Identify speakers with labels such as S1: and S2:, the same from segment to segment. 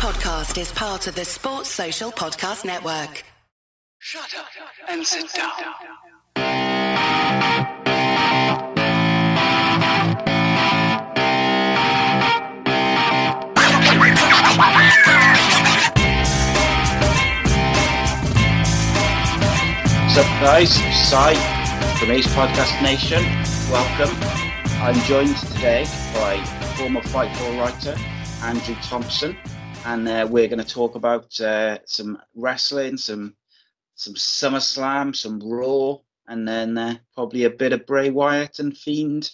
S1: podcast is part of the Sports Social Podcast Network.
S2: Shut up and sit down.
S3: What's up, guys? Si from Ace Podcast Nation. Welcome. I'm joined today by former Fightful writer Andrew Thompson, and uh, we're going to talk about uh, some wrestling, some some SummerSlam, some Raw, and then uh, probably a bit of Bray Wyatt and Fiend,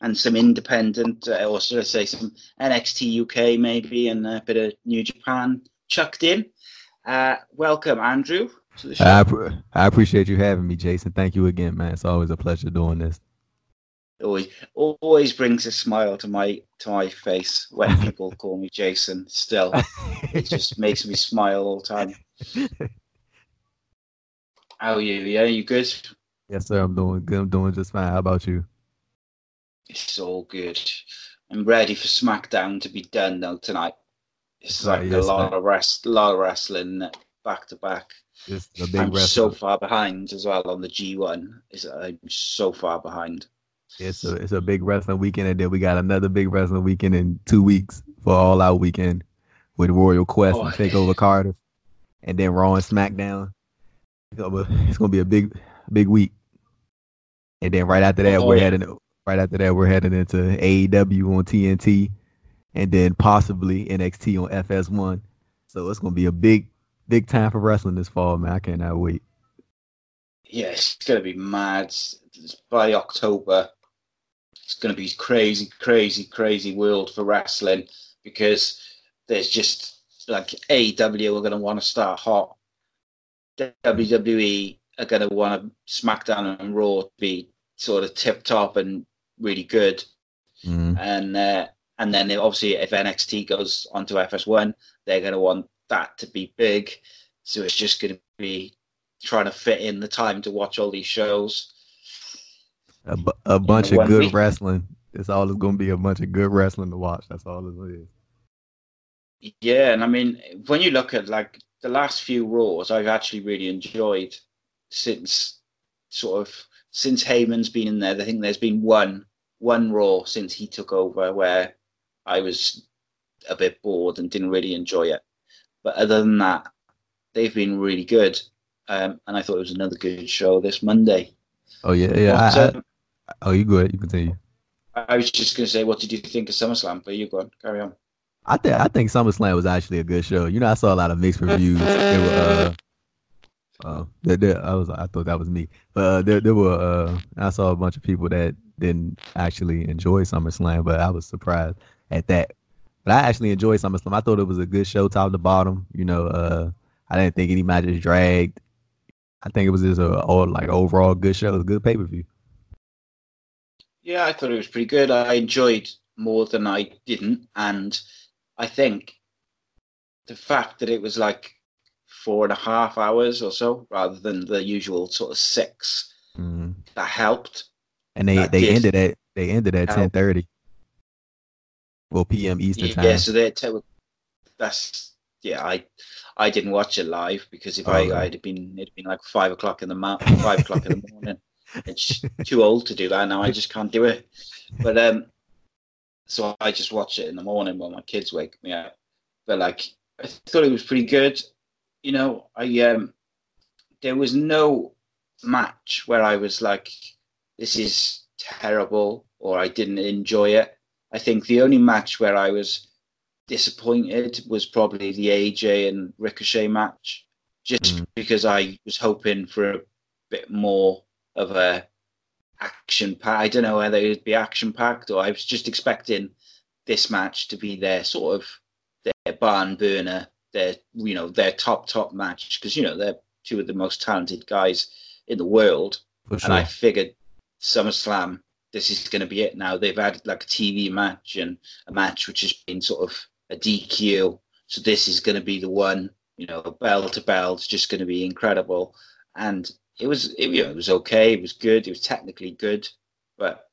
S3: and some independent, uh, or should I say, some NXT UK maybe, and a bit of New Japan chucked in. Uh, welcome, Andrew.
S4: I, I appreciate you having me, Jason. Thank you again, man. It's always a pleasure doing this.
S3: Always always brings a smile to my to my face when people call me Jason. Still, it just makes me smile all the time. How are you? Yeah, you good?
S4: Yes, sir. I'm doing good. I'm doing just fine. How about you?
S3: It's all good. I'm ready for SmackDown to be done though tonight. It's like a
S4: yes,
S3: lot
S4: man.
S3: of rest, lot of wrestling uh, back to back.
S4: A
S3: I'm
S4: wrestling.
S3: so far behind as well on the G1. Is I'm so far behind.
S4: It's a it's a big wrestling weekend, and then we got another big wrestling weekend in two weeks for All Out Weekend with Royal Quest
S3: Oh.
S4: and Takeover Cardiff, and then Raw and SmackDown. It's gonna be- gonna a big big week, and then right after that
S3: Oh,
S4: we're
S3: yeah.
S4: heading right after that we're heading into AEW on TNT, and then possibly NXT on FS1. So it's gonna be a big big time for wrestling this fall, man. I cannot wait.
S3: yeah, it's going to be mad. It's- By October, it's going to be crazy, crazy, crazy world for wrestling because there's just like AEW are going to want to start hot. WWE are going to want to SmackDown and Raw to be sort of tip top and really good.
S4: Mhm.
S3: And uh, and then obviously if NXT goes onto FS1, they're going to want that to be big. So it's just going to be trying to fit in the time to watch all these shows.
S4: A, bu- a bunch of good
S3: week.
S4: wrestling. It's all it's gonna be a bunch of good wrestling to watch. That's all it is.
S3: Yeah, and I mean, when you look at like the last few Raws, I've actually really enjoyed since sort of since Heyman's been in there. I think there's been one one Raw since he took over where I was a bit bored and didn't really enjoy it. But other than that, they've been really good. Um, and I thought it was another good show this Monday.
S4: Oh yeah, yeah. I, I,
S3: um,
S4: oh, you good? You continue.
S3: I was just going to say, what did you think of SummerSlam? But you go on, carry on.
S4: I think I think SummerSlam was actually a good show. You know, I saw a lot of mixed reviews. There were, uh, uh, there, there, I was I thought that was me, but uh, there there were uh, I saw a bunch of people that didn't actually enjoy SummerSlam, but I was surprised at that. But I actually enjoyed SummerSlam. I thought it was a good show, top to bottom. You know, uh, I didn't think any matches dragged. I think it was just a all like overall good show, It was a good pay per view.
S3: Yeah, I thought it was pretty good. I enjoyed more than I didn't, and I think the fact that it was like four and a half hours or so, rather than the usual sort of six,
S4: hmm
S3: that helped.
S4: And they
S3: That
S4: they
S3: did
S4: ended at they ended at ten thirty. Well, p.m. Eastern
S3: Yeah,
S4: time.
S3: Yeah, so they te- that's yeah. I I didn't watch it live because if
S4: Oh,
S3: I
S4: right.
S3: I'd have been it'd been like five o'clock in the ma- five o'clock in the morning. It's too old to do that now. I just can't do it. But um, so I just watch it in the morning when my kids wake me up. But like, I thought it was pretty good. You know, I um, there was no match where I was like, this is terrible or I didn't enjoy it. I think the only match where I was disappointed was probably the AJ and Ricochet match, just
S4: Mm.
S3: because I was hoping for a bit more of a action pack. I don't know whether it would be action packed or I was just expecting this match to be their sort of their barn burner, their you know their top top match because you know they're two of the most talented guys in the world,
S4: for
S3: and. I figured SummerSlam this is going to be it now. They've had like a TV match and a match which has been sort of a DQ, so this is going to be the one. You know, bell to bell. It's just going to be incredible, and it was it, you know, it was okay. It was good. It was technically good, but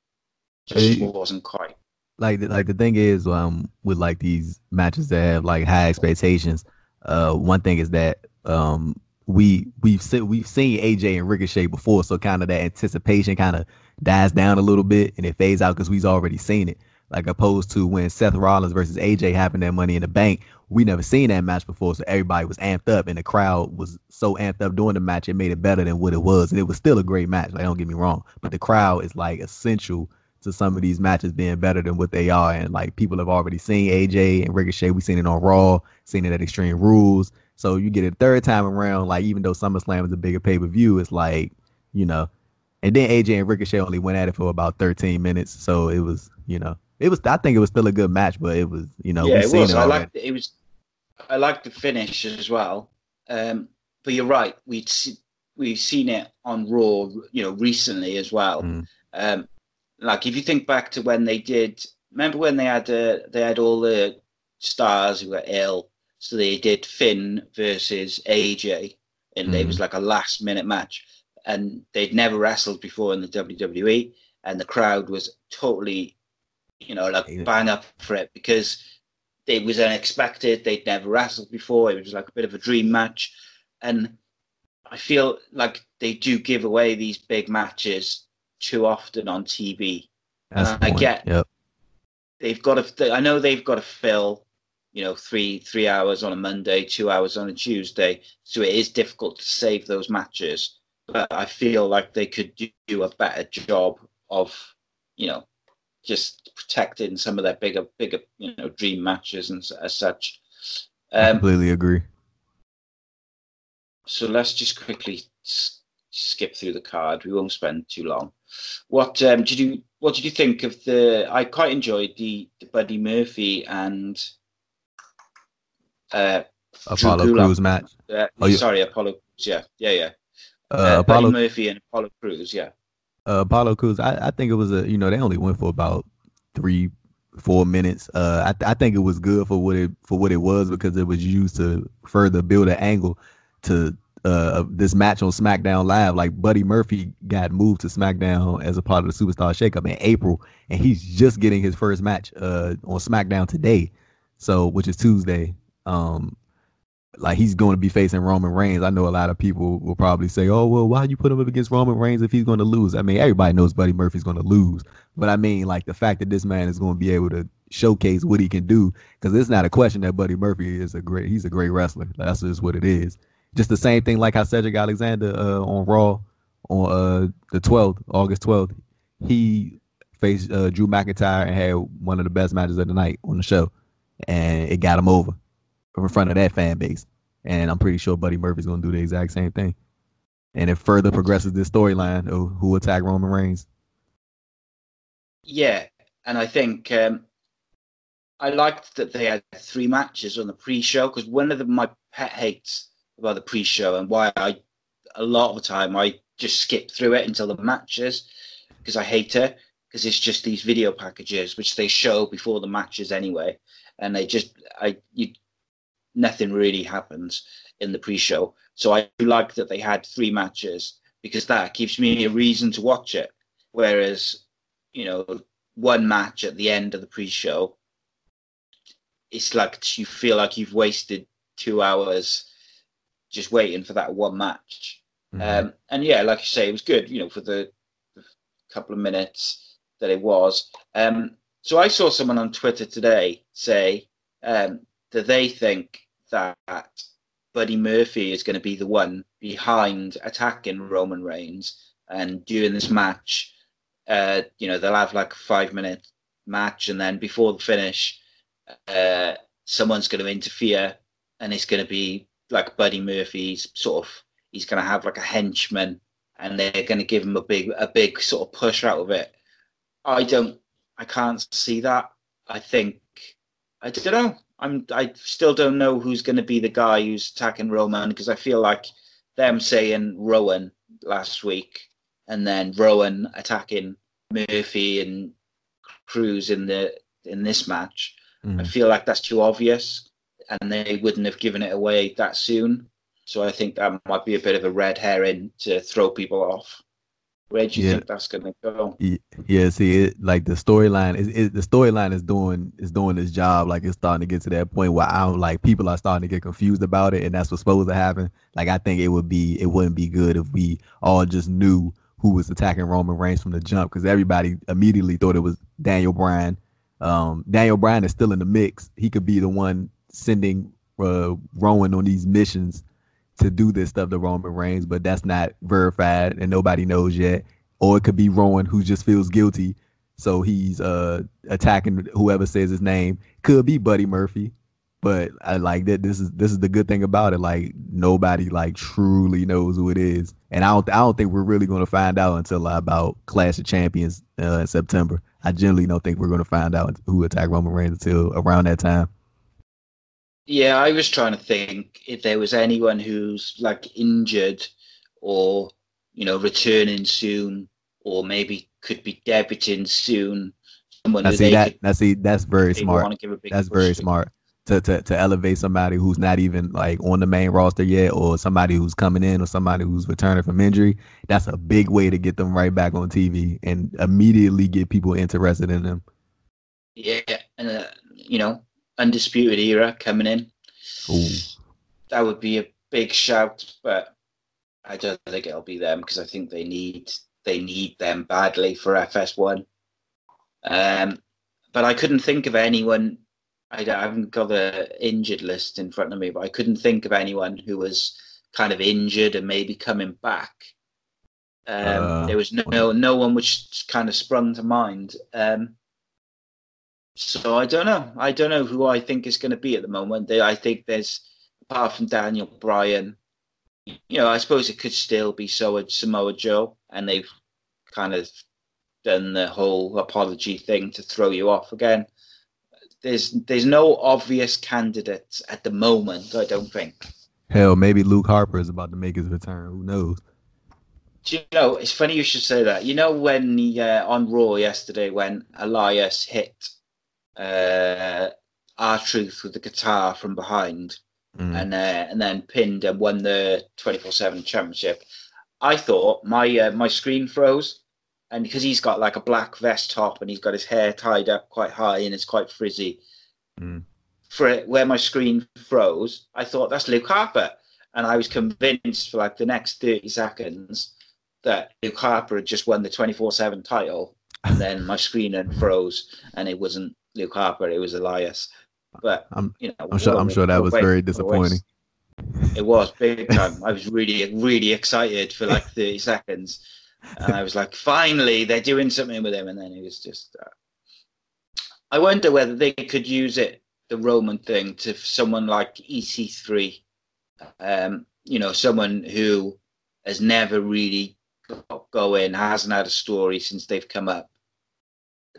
S3: just wasn't quite
S4: like like the thing is um with like these matches that have like high expectations uh one thing is that um we we've seen we've seen AJ and Ricochet before so kind of that anticipation kind of dies down a little bit and it fades out because we've already seen it like opposed to when Seth Rollins versus AJ happened that money in the bank we never seen that match before so everybody was amped up and the crowd was so amped up during the match it made it better than what it was and it was still a great match like don't get me wrong but the crowd is like essential to some of these matches being better than what they are. And like people have already seen AJ and Ricochet. We've seen it on Raw, seen it at Extreme Rules. So you get it third time around, like even though SummerSlam is a bigger pay per view, it's like, you know, and then AJ and Ricochet only went at it for about 13 minutes. So it was, you know, it was, I think it was still a good match, but it was, you know,
S3: yeah, it was. It I liked it. it was, I liked the finish as well. Um, but you're right. We'd see, we've seen it on Raw, you know, recently as well. Mm. Um, like if you think back to when they did, remember when they had uh, they had all the stars who were ill, so they did Finn versus AJ, and mm. it was mm-hmm. like a last minute match, and they'd never wrestled before in the WWE, and the crowd was totally, you know, like bang up for it because it was unexpected. They'd never wrestled before. It was like a bit of a dream match, and I feel like they do give away these big matches too often on TV. That's and I get yep. they've got to. I know they've got to fill, you know, three three hours on a Monday, two hours on a Tuesday. So it is difficult to save those matches. But I feel like they could do a better job of, you know, just protecting some of their bigger bigger you know dream matches and as such.
S4: Um, I completely agree.
S3: So let's just quickly skip through the card. We won't spend too long. What um, did you What did you think of the? I quite enjoyed the, the Buddy Murphy and uh,
S4: Apollo Crews match.
S3: Uh, oh, sorry, Apollo. Yeah, yeah, yeah. Uh, uh, Apollo Buddy Murphy and Apollo Crews. Yeah.
S4: Uh, Apollo Crews, I, I think it was a. You know, they only went for about three, four minutes. Uh, I, I think it was good for what it for what it was because it was used to further build an angle to uh, this match on SmackDown Live. Like Buddy Murphy got moved to SmackDown as a part of the Superstar Shakeup in April, and he's just getting his first match uh, on SmackDown today, so which is Tuesday. Um, like he's going to be facing Roman Reigns. I know a lot of people will probably say, "Oh, well, why you put him up against Roman Reigns if he's going to lose?" I mean, everybody knows Buddy Murphy's going to lose, but I mean, like the fact that this man is going to be able to showcase what he can do, because it's not a question that Buddy Murphy is a great. He's a great wrestler. That's just what it is. Just the same thing like how Cedric Alexander uh, on Raw on uh, the 12th, August 12th, he faced uh, Drew McIntyre and had one of the best matches of the night on the show, and it got him over in front of that fan base. And I'm pretty sure Buddy Murphy's going to do the exact same thing. And it further progresses this storyline of who attacked Roman Reigns.
S3: Yeah, and I think um, I liked that they had three matches on the pre-show because one of the, my pet hates about the pre-show and why I a lot of the time I just skip through it until the matches because I hate it because it's just these video packages which they show before the matches anyway and they just I you nothing really happens in the pre-show so I like that they had three matches because that gives me a reason to watch it whereas you know one match at the end of the pre-show it's like you feel like you've wasted two hours just waiting for that one match. Mm-hmm. Um, and yeah, like you say, it was good, you know, for the, the couple of minutes that it was. Um, so I saw someone on Twitter today say um, that they think that Buddy Murphy is going to be the one behind attacking Roman Reigns, and during this match, uh, you know, they'll have like a five minute match, and then before the finish, uh, someone's going to interfere, and it's going to be like Buddy Murphy's sort of he's going to have like a henchman, and they're going to give him a big a big sort of push out of it. I don't, I can't see that. I think I don't know. I'm I still don't know who's going to be the guy who's attacking Roman because I feel like them saying Rowan last week and then Rowan attacking Murphy and Crews in the in this match. Mm. I feel like that's too obvious and they wouldn't have given it away that soon. So I think that might be a bit of a red herring to throw people off. Where do you
S4: Yeah.
S3: think that's going to go?
S4: Yeah, see, it, like the storyline is, the storyline is doing is doing its job. Like it's starting to get to that point where I don't like people are starting to get confused about it, and that's what's supposed to happen. Like I think it would be it wouldn't be good if we all just knew who was attacking Roman Reigns from the jump because everybody immediately thought it was Daniel Bryan. Um, Daniel Bryan is still in the mix. He could be the one sending uh, Rowan on these missions to do this stuff to Roman Reigns, but that's not verified and nobody knows yet. Or it could be Rowan who just feels guilty, so he's uh attacking whoever says his name. Could be Buddy Murphy, but I like that. This is this is the good thing about it. Like nobody like truly knows who it is, and I don't I don't think we're really going to find out until about Clash of Champions uh, in September. I generally don't think we're going to find out who attacked Roman Reigns until around that time.
S3: Yeah, I was trying to think if there was anyone who's like injured or, you know, returning soon or maybe could be debuting soon. Someone
S4: Now see that.
S3: could
S4: Now see that's very smart.
S3: want to give a big
S4: That's very
S3: to.
S4: smart to, to to elevate somebody who's not even like on the main roster yet, or somebody who's coming in, or somebody who's returning from injury. That's a big way to get them right back on TV and immediately get people interested in them.
S3: Yeah, and uh, you know, undisputed era coming in.
S4: Ooh.
S3: That would be a big shout, but I don't think it'll be them because I think they need they need them badly for FS1. Um, but I couldn't think of anyone. I, don't- I haven't got the injured list in front of me, but I couldn't think of anyone who was kind of injured and maybe coming back. Um,
S4: Uh,
S3: there was no no one which kind of sprung to mind. Um, so I don't know. I don't know who I think is going to be at the moment. I think there's apart from Daniel Bryan, you know, I suppose it could still be Samoa, Samoa Joe, and they've kind of done the whole apology thing to throw you off again. There's there's no obvious candidates at the moment. I don't think.
S4: Hell, maybe Luke Harper is about to make his return. Who knows?
S3: Do you know? It's funny you should say that. You know when he uh, on Raw yesterday when Elias hit uh, R-Truth with the guitar from behind.
S4: Mm.
S3: and uh, and then pinned and won the twenty four seven championship. I thought my uh, my screen froze, and because he's got like a black vest top and he's got his hair tied up quite high and it's quite frizzy.
S4: Mm.
S3: For it, where my screen froze, I thought that's Luke Harper, and I was convinced for like the next thirty seconds that Luke Harper had just won the twenty four seven title, and then my screen had froze and it wasn't Luke Harper, it was Elias. But
S4: I'm
S3: you know,
S4: I'm sure I'm sure that was very disappointing.
S3: It was big time. I was really, really excited for like 30 seconds. And I was like, finally, they're doing something with him. And then it was just. Uh... I wonder whether they could use it, the Roman thing, to someone like EC3. Um, you know, someone who has never really got going, hasn't had a story since they've come up.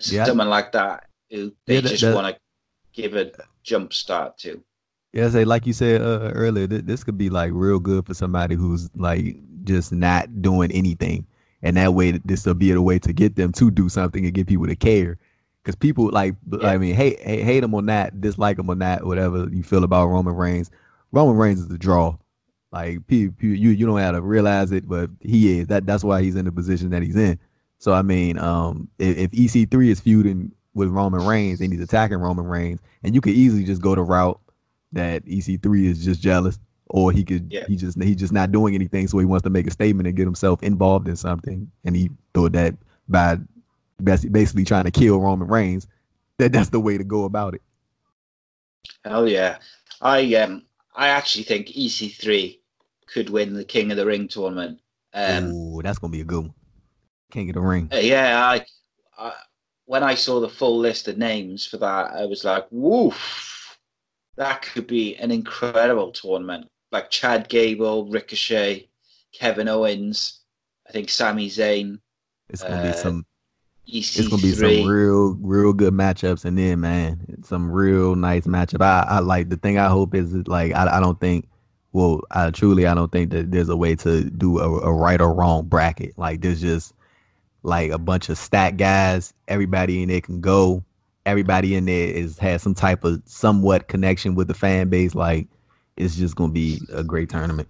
S4: Yeah.
S3: Someone like that who they
S4: Yeah, that-
S3: just want to give a jump start to.
S4: Yeah, say like you said uh, earlier, th- this could be like real good for somebody who's like just not doing anything, and that way this will be a way to get them to do something and get people to care. Because people like,
S3: Yeah.
S4: I mean, hate hate hate him on that, dislike him or not, whatever you feel about Roman Reigns. Roman Reigns is the draw. Like you you don't have to realize it, but he is. That that's why he's in the position that he's in. So I mean, um, if, if EC3 is feuding with Roman Reigns and he's attacking Roman Reigns, and you could easily just go the route that EC3 is just jealous, or he could
S3: Yeah.
S4: he just he's just not doing anything, so he wants to make a statement and get himself involved in something, and he thought that by bas- basically trying to kill Roman Reigns, that that's the way to go about it.
S3: Hell yeah. I um I actually think EC3 could win the King of the Ring tournament. Um
S4: Ooh, that's gonna be a good one. Can't get a ring.
S3: uh, yeah, I, I when I saw the full list of names for that, I was like, woof. That could be an incredible tournament. Like Chad Gable, Ricochet, Kevin Owens, I think Sami Zayn,
S4: It's gonna be
S3: Uh,
S4: some.
S3: EC3.
S4: It's gonna be some real, real good matchups, and then man, some real nice matchup. I, I like the thing. I hope is like I, I don't think. Well, I truly I don't think that there's a way to do a, a right or wrong bracket. Like there's just like a bunch of stat guys. Everybody in there can go. Everybody in there is has some type of somewhat connection with the fan base. Like it's just gonna be a great tournament.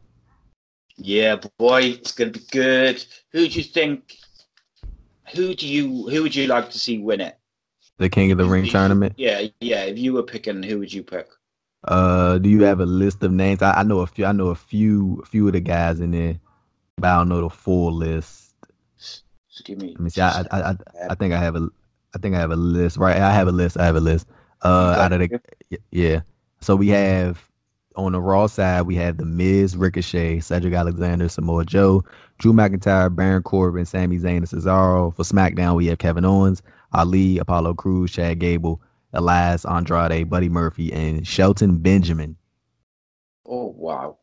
S3: Yeah, boy, it's going to be good. Who do you think who do you who would you like to see win it?
S4: The King of the Ring tournament.
S3: Yeah, yeah. If you were picking, who would you pick?
S4: Uh, do you have a list of names? I, I know a few. I know a few. A few of the guys in there, but I don't know the full list.
S3: Give me.
S4: Let me see. I I, I, I think I have a. I think I have a list. Right. I have a list. I have a list. Uh, out of the Yeah. So we have on the Raw side, we have the Miz, Ricochet, Cedric Alexander, Samoa Joe, Drew McIntyre, Baron Corbin, Sami Zayn, and Cesaro. For SmackDown, we have Kevin Owens, Ali, Apollo Crews, Chad Gable, Elias, Andrade, Buddy Murphy, and Shelton Benjamin.
S3: Oh wow.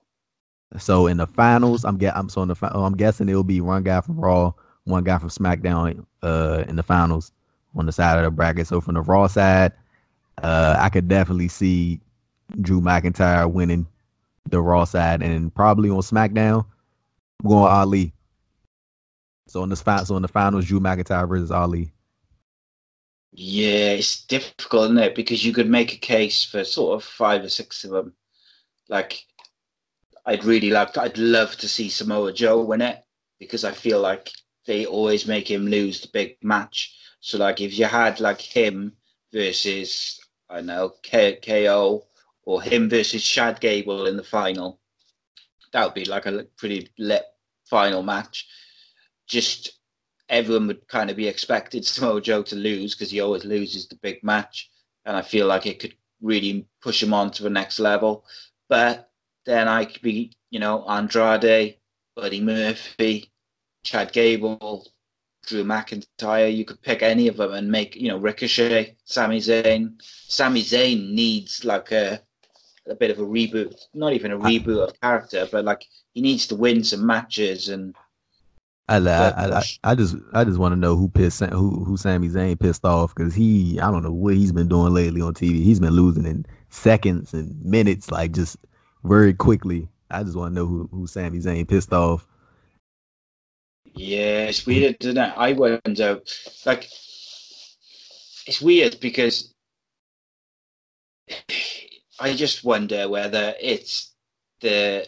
S4: So in the finals, I'm get I'm so in the fi- oh, I'm guessing it'll be one guy from Raw, one guy from SmackDown uh in the finals on the side of the bracket. So from the Raw side, uh I could definitely see Drew McIntyre winning the Raw side and probably on SmackDown, I'm going Ali. So in the fi- so in the finals, Drew McIntyre versus Ali.
S3: Yeah, it's difficult, isn't it? Because you could make a case for sort of five or six of them. Like, I'd really like, to, I'd love to see Samoa Joe win it because I feel like they always make him lose the big match. So, like, if you had like him versus, I know, K- KO or him versus Chad Gable in the final, that would be like a pretty lit final match. Just everyone would kind of be expected Samoa Joe to lose because he always loses the big match, and I feel like it could really push him on to the next level. But then I could be, you know, Andrade, Buddy Murphy, Chad Gable, Drew McIntyre. You could pick any of them and make, you know, Ricochet, Sami Zayn. Sami Zayn needs like a a bit of a reboot, not even a reboot of character, but like he needs to win some matches and
S4: I, I, I, I, just I just want to know who pissed who who Sami Zayn pissed off because he I don't know what he's been doing lately on TV. He's been losing in seconds and minutes, like just very quickly. I just want to know who who Sami Zayn pissed off.
S3: Yeah, it's weird, isn't it? I wonder, uh, like, it's weird because I just wonder whether it's the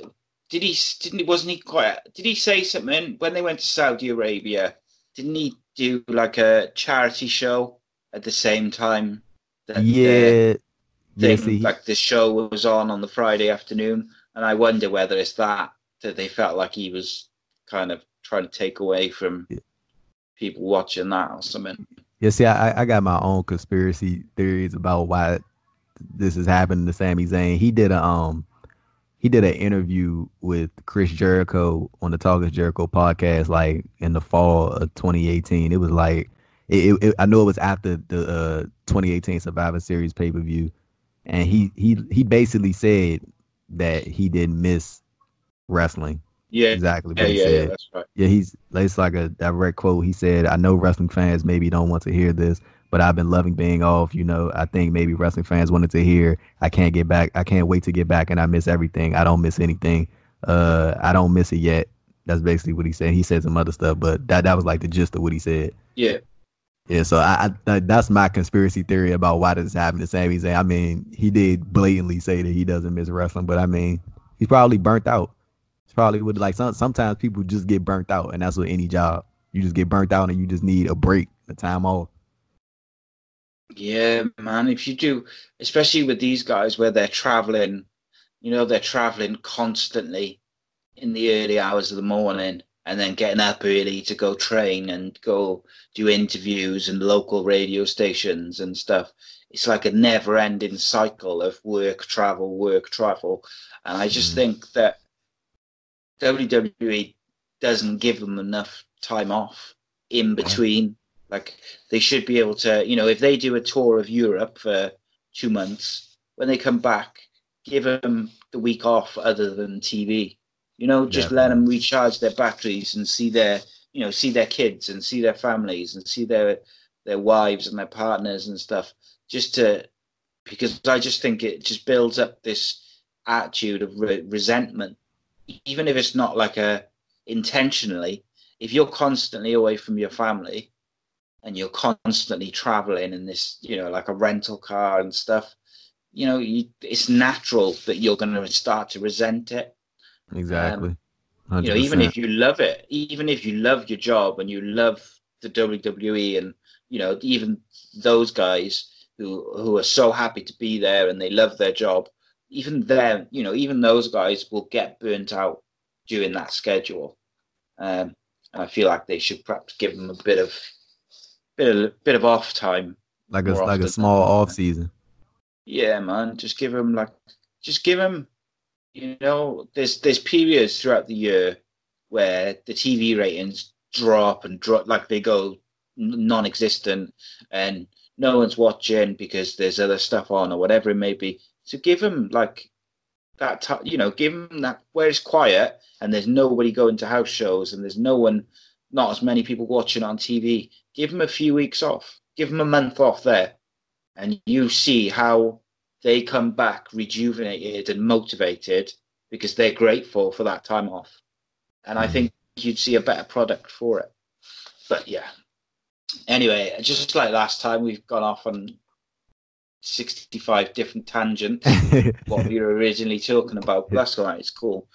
S3: did he didn't he wasn't he quite did he say something when they went to Saudi Arabia? Didn't he do like a charity show at the same time? That
S4: Yeah, yeah.
S3: thing,
S4: See, he-
S3: like the show was on on the Friday afternoon, and I wonder whether it's that that they felt like he was kind of trying to take away from
S4: Yeah.
S3: people watching that or something.
S4: Yeah, see, I, I got my own conspiracy theories about why this is happening to Sami Zayn. He did a um he did an interview with Chris Jericho on the Talk is Jericho podcast like in the fall of 2018. It was like it, it, it- I know it was after the uh 2018 Survivor Series pay per view, and he he he basically said that he didn't miss wrestling.
S3: Yeah,
S4: Exactly
S3: yeah, yeah, yeah, that's right.
S4: Yeah, he's it's like a direct quote. He said, "I know wrestling fans maybe don't want to hear this, but I've been loving being off. You know, I think maybe wrestling fans wanted to hear. I can't get back. I can't wait to get back, and I miss everything. I don't miss anything. Uh, I don't miss it yet. That's basically what he said. He said some other stuff, but that that was like the gist of what he said.
S3: Yeah,
S4: Yeah, so I, I that's my conspiracy theory about why this is happening to Sami Zayn. I mean, he did blatantly say that he doesn't miss wrestling, but I mean, he's probably burnt out. Probably would like some sometimes people just get burnt out, and that's with any job. You just get burnt out, and you just need a break, a time off.
S3: yeah, man. If you do, especially with these guys where they're traveling, you know, they're traveling constantly in the early hours of the morning and then getting up early to go train and go do interviews and local radio stations and stuff. It's like a never ending cycle of work, travel, work, travel. And I just
S4: Mhm.
S3: think that WWE doesn't give them enough time off in between. Like they should be able to, you know, if they do a tour of Europe for two months, when they come back, give them the week off other than TV. You know, just let them recharge their batteries and see their, you know, see their kids and see their families and see their their wives and their partners and stuff. Just to, because I just think it just builds up this attitude of re- resentment, even if it's not like a intentionally. If you're constantly away from your family and you're constantly traveling in this, you know, like a rental car and stuff, you know, you, it's natural that you're going to start to resent it
S4: Exactly.
S3: Um, you know, even if you love it, even if you love your job and you love the WWE and you know even those guys who who are so happy to be there and they love their job. Even them, you know, even those guys will get burnt out during that schedule. Um, and I feel like they should perhaps give them a bit of bit of bit of off time,
S4: like a like a small off season.
S3: Yeah, man. Just give them like, just give them. You know, there's there's periods throughout the year where the TV ratings drop and drop, like they go non-existent, and no one's watching because there's other stuff on or whatever it may be. So give them like that. ti you know, give them that where it's quiet and there's nobody going to house shows and there's no one, not as many people watching on TV. Give them a few weeks off. Give them a month off there and you see how they come back rejuvenated and motivated because they're grateful for that time off. And I mm. think you'd see a better product for it. But yeah. Anyway, just like last time, we've gone off on 65 different tangents what we were originally talking about. But that's all right. It's cool.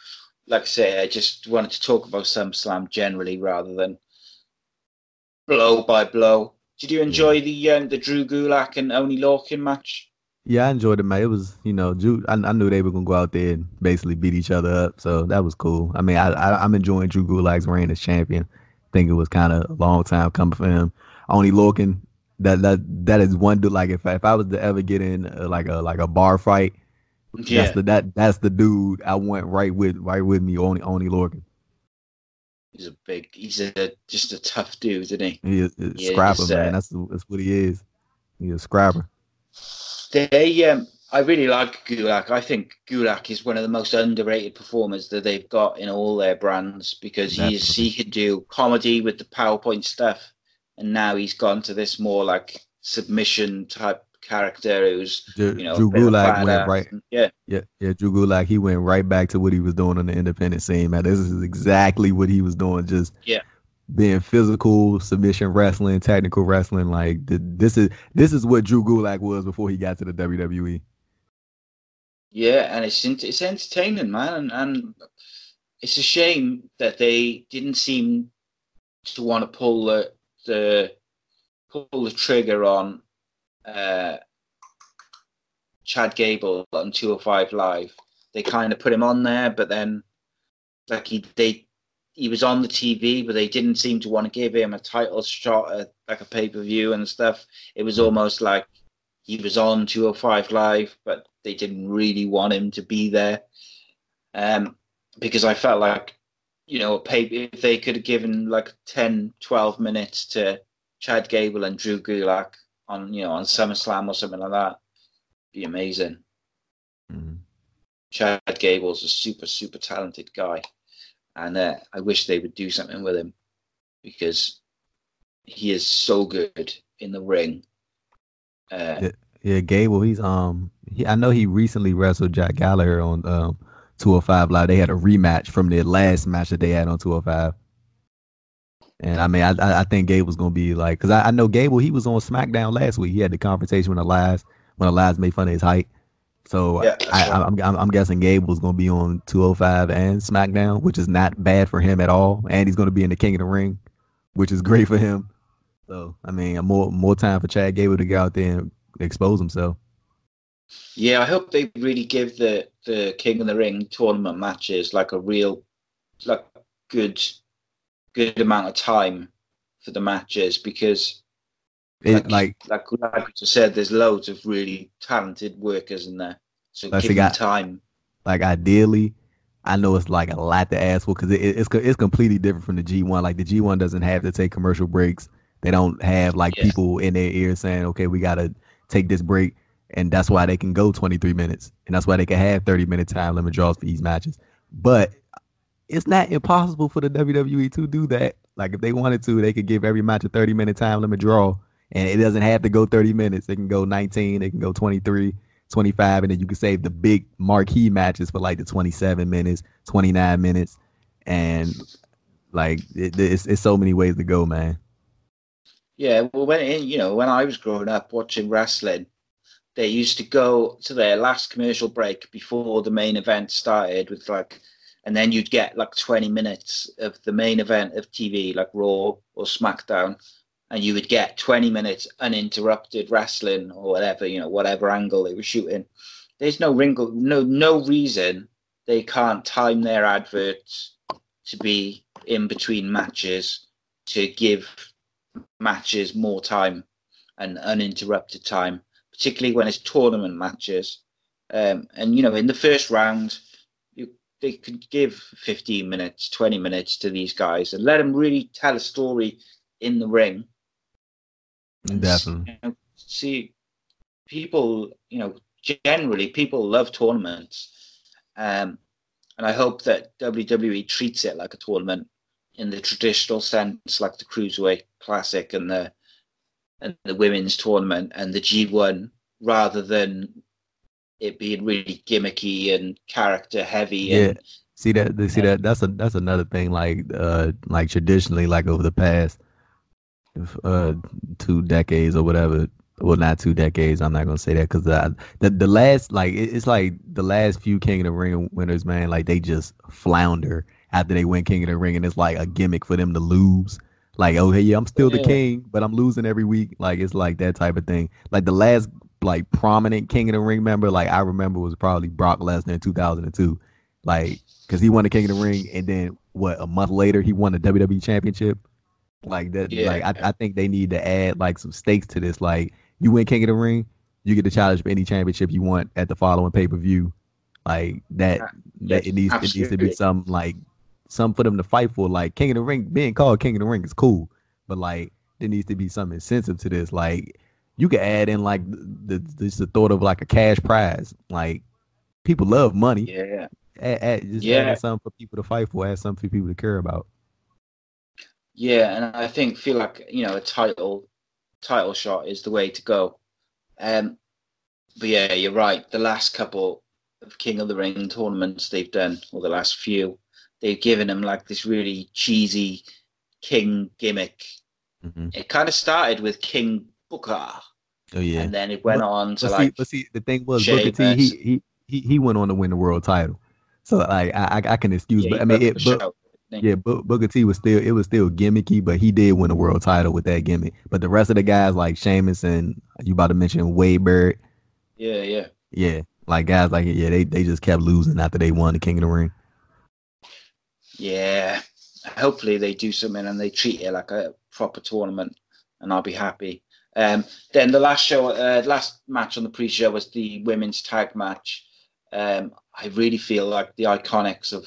S3: Like I say, I just wanted to talk about SummerSlam generally rather than blow by blow. Did you enjoy the um, the Drew Gulak and Oni Lorcan match?
S4: Yeah, I enjoyed it, man. It was, you know, Drew. I, I knew they were gonna go out there and basically beat each other up, so that was cool. I mean, I, I I'm enjoying Drew Gulak's reign as champion. I think it was kind of a long time coming for him. Oni Lorcan, that that that is one dude. Like if I, if I was to ever get in uh, like a like a bar fight,
S3: Yeah,
S4: that's the that that's the dude I want right with right with me. Only Oni Lorcan.
S3: he's a big, he's a just a tough dude, isn't he?
S4: He is, is
S3: Yeah,
S4: scrapper,
S3: he's,
S4: man.
S3: uh,
S4: That's that's what he is. He's a scrapper.
S3: They, um, I really like Gulak. I think Gulak is one of the most underrated performers that they've got in all their brands because he's he can do comedy with the PowerPoint stuff, and now he's gone to this more like submission type character who's
S4: Drew,
S3: you know
S4: Drew
S3: a bit of a
S4: Gulak went right.
S3: Yeah,
S4: Yeah, yeah. Drew Gulak, he went right back to what he was doing on the independent scene, man. This is exactly what he was doing. Just
S3: Yeah.
S4: being physical, submission wrestling, technical wrestling. Like th- this is this is what Drew Gulak was before he got to the. WWE.
S3: yeah, and it's it's entertaining, man, and, and it's a shame that they didn't seem to want to pull the the pull the trigger on uh, Chad Gable on 205 Live. They kind of put him on there, but then like he they he was on the TV, but they didn't seem to want to give him a title shot at like a pay per view and stuff. It was almost like he was on 205 Live, but they didn't really want him to be there. Um, because I felt like, you know, a pay, if they could have given like 10, 12 minutes to Chad Gable and Drew Gulak on, you know, on SummerSlam or something like that, be amazing.
S4: Mhm.
S3: Chad Gable's a super, super talented guy. And uh, I wish they would do something with him because he is so good in the ring. Uh,
S4: Yeah. Yeah, Gable, he's um he, I know he recently wrestled Jack Gallagher on um 205 Live. They had a rematch from their last match that they had on 205. And I mean, I I I think Gable's gonna be like, cause I, I know Gable. He was on SmackDown last week. He had the confrontation with Elias when Elias made fun of his height. So
S3: Yeah,
S4: I,
S3: right.
S4: I'm, I'm I'm guessing Gable's gonna be on 205 and SmackDown, which is not bad for him at all. And he's gonna be in the King of the Ring, which is great for him. So I mean, more more time for Chad Gable to get out there and expose himself.
S3: Yeah, I hope they really give the the King of the Ring tournament matches like a real, like good, good amount of time for the matches because,
S4: It, like
S3: like like you said, there's loads of really talented workers in there. So
S4: Like
S3: give them
S4: got-
S3: time.
S4: like ideally, I know it's like a lot to ask for because it, it's it's completely different from the G1. Like the G1 doesn't have to take commercial breaks. They don't have like
S3: Yeah.
S4: people in their ear saying, "Okay, we gotta take this break," and that's why they can go 23 minutes, and that's why they can have 30 minute time limit draws for these matches. But it's not impossible for the WWE to do that. Like if they wanted to, they could give every match a 30 minute time limit draw, and it doesn't have to go 30 minutes. They can go 19, they can go 23, 25, and then you can save the big marquee matches for like the 27 minutes, 29 minutes, and like it, it's it's so many ways to go, man.
S3: Yeah, well, when you know when I was growing up watching wrestling, they used to go to their last commercial break before the main event started with like and then you'd get like 20 minutes of the main event of TV, like Raw or SmackDown, and you would get 20 minutes uninterrupted wrestling or whatever, you know, whatever angle they were shooting. There's no wrinkle, no no reason they can't time their adverts to be in between matches to give matches more time and uninterrupted time, particularly when it's tournament matches. Um, and you know, in the first round, you they could give 15 minutes, 20 minutes to these guys and let them really tell a story in the ring.
S4: Definitely.
S3: You know, see, people, you know, generally people love tournaments. Um, and I hope that WWE treats it like a tournament in the traditional sense, like the Cruiserweight Classic and the and the women's tournament and the G1, rather than it being really gimmicky and character heavy.
S4: Yeah.
S3: And,
S4: See that? They see that? That's a that's another thing. Like uh, like traditionally, like over the past uh two decades or whatever. Well, not two decades. I'm not gonna say that because the, the the last like it- it's like the last few King of the Ring winners, man. Like they just flounder after they win King of the Ring, and it's like a gimmick for them to lose. Like, oh hey, yeah, I'm still the
S3: Yeah.
S4: king, but I'm losing every week. Like it's like that type of thing. Like the last like prominent King of the Ring member, like I remember was probably Brock Lesnar in 2002. Like because he won the King of the Ring, and then what? A month later, he won the WWE Championship. Like that.
S3: Yeah.
S4: Like I, I think they need to add like some stakes to this. Like you win King of the Ring, you get to challenge for any championship you want at the following pay per view. Like that.
S3: Uh,
S4: that it needs it needs to be some like some for them to fight for. Like King of the Ring, being called King of the Ring is cool, but like there needs to be some incentive to this. Like you could add in like the, the just the thought of like a cash prize. Like people love money.
S3: yeah.
S4: Add, add, just
S3: Yeah.
S4: add something for people to fight for. Add something for people to care about.
S3: Yeah, and I think feel like you know a title title shot is the way to go. Um, but yeah, you're right. The last couple of King of the Ring tournaments they've done, or the last few, they've given him like this really cheesy King gimmick.
S4: hmm
S3: It kind of started with King Booker,
S4: Oh yeah.
S3: and then it went
S4: But-
S3: on to
S4: But see,
S3: like
S4: but see, the thing was Booker T. He, he he he went on to win the world title. So like I I, I can excuse,
S3: yeah,
S4: but I mean it. But,
S3: show, didn't he?
S4: Yeah, Bo- Booker T was still it was still gimmicky, but he did win the world title with that gimmick. But the rest of the guys like Sheamus and you about to mention Wade Barrett,
S3: yeah, yeah.
S4: yeah, like guys like yeah, they they just kept losing after they won the King of the Ring.
S3: Yeah. Hopefully they do something and they treat it like a proper tournament, and I'll be happy. Um, then the last show, uh, last match on the pre-show was the women's tag match. Um, I really feel like the Iconics of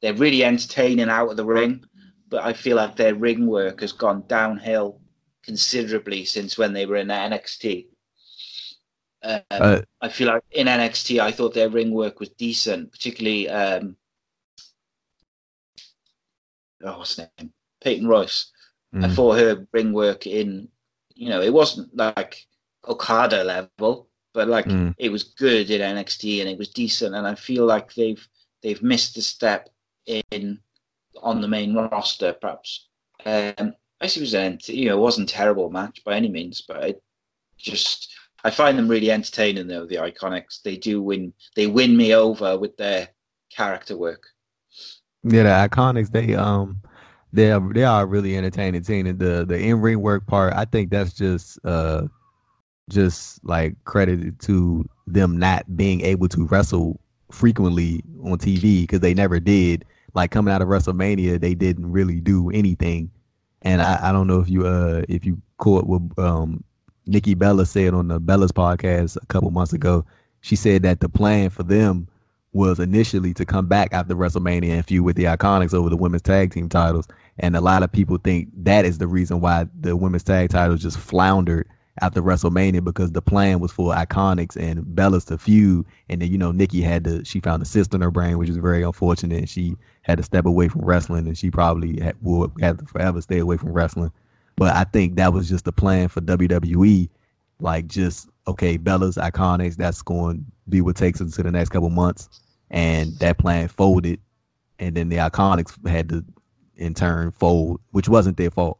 S3: they're really entertaining out of the ring, but I feel like their ring work has gone downhill considerably since when they were in NXT. Um,
S4: Uh,
S3: I feel like in NXT, I thought their ring work was decent, particularly um, oh, what's his name? Peyton Royce. I
S4: mm,
S3: thought her ring work in, you know, it wasn't like Okada level, but like
S4: Mm.
S3: it was good in NXT and it was decent. And I feel like they've they've missed a step in on the main roster, perhaps. Um, I see it was an you know it wasn't a terrible match by any means, but I just I find them really entertaining though. The Iconics they do win they win me over with their character work.
S4: Yeah, the Iconics they um they are they are really entertaining team. And the the in ring work part, I think that's just uh just like credited to them not being able to wrestle frequently on TV because they never did. Like coming out of WrestleMania, they didn't really do anything. And I, I don't know if you uh if you caught what um Nikki Bella said on the Bella's podcast a couple months ago. She said that the plan for them was initially to come back after WrestleMania and feud with the Iconics over the women's tag team titles. And a lot of people think that is the reason why the women's tag titles just floundered after WrestleMania because the plan was for Iconics and Bellas to feud. And then, you know, Nikki had to, she found a cyst in her brain, which is very unfortunate. And she had to step away from wrestling and she probably had, will have to forever stay away from wrestling. But I think that was just the plan for WWE. Like, just, okay, Bellas, Iconics, that's going to be what takes us to the next couple months. And that plan folded. And then the Iconics had to, in turn, fold, which wasn't their fault.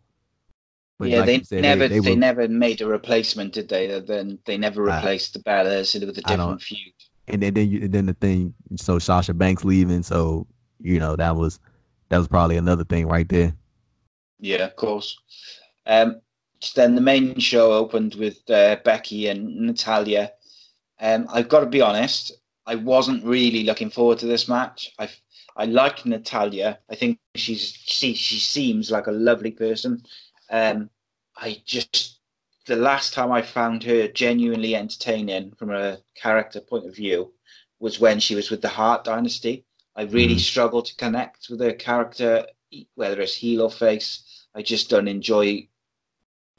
S4: But
S3: yeah,
S4: like
S3: they
S4: said,
S3: never they,
S4: were-
S3: never made a replacement, did they? Then they never
S4: I-
S3: replaced the Bellas with a
S4: I
S3: different feud.
S4: and then then, you, and then the thing, so Sasha Banks leaving, so you know that was that was probably another thing right there.
S3: Yeah, of course. Um, then the main show opened with uh, Becky and Natalya. Um, I've got to be honest, I wasn't really looking forward to this match. I I like Natalya. I think she's she she seems like a lovely person. Um, I just the last time I found her genuinely entertaining from a character point of view was when she was with the Hart Dynasty. I really mm. struggle to connect with her character, whether it's heel or face. I just don't enjoy.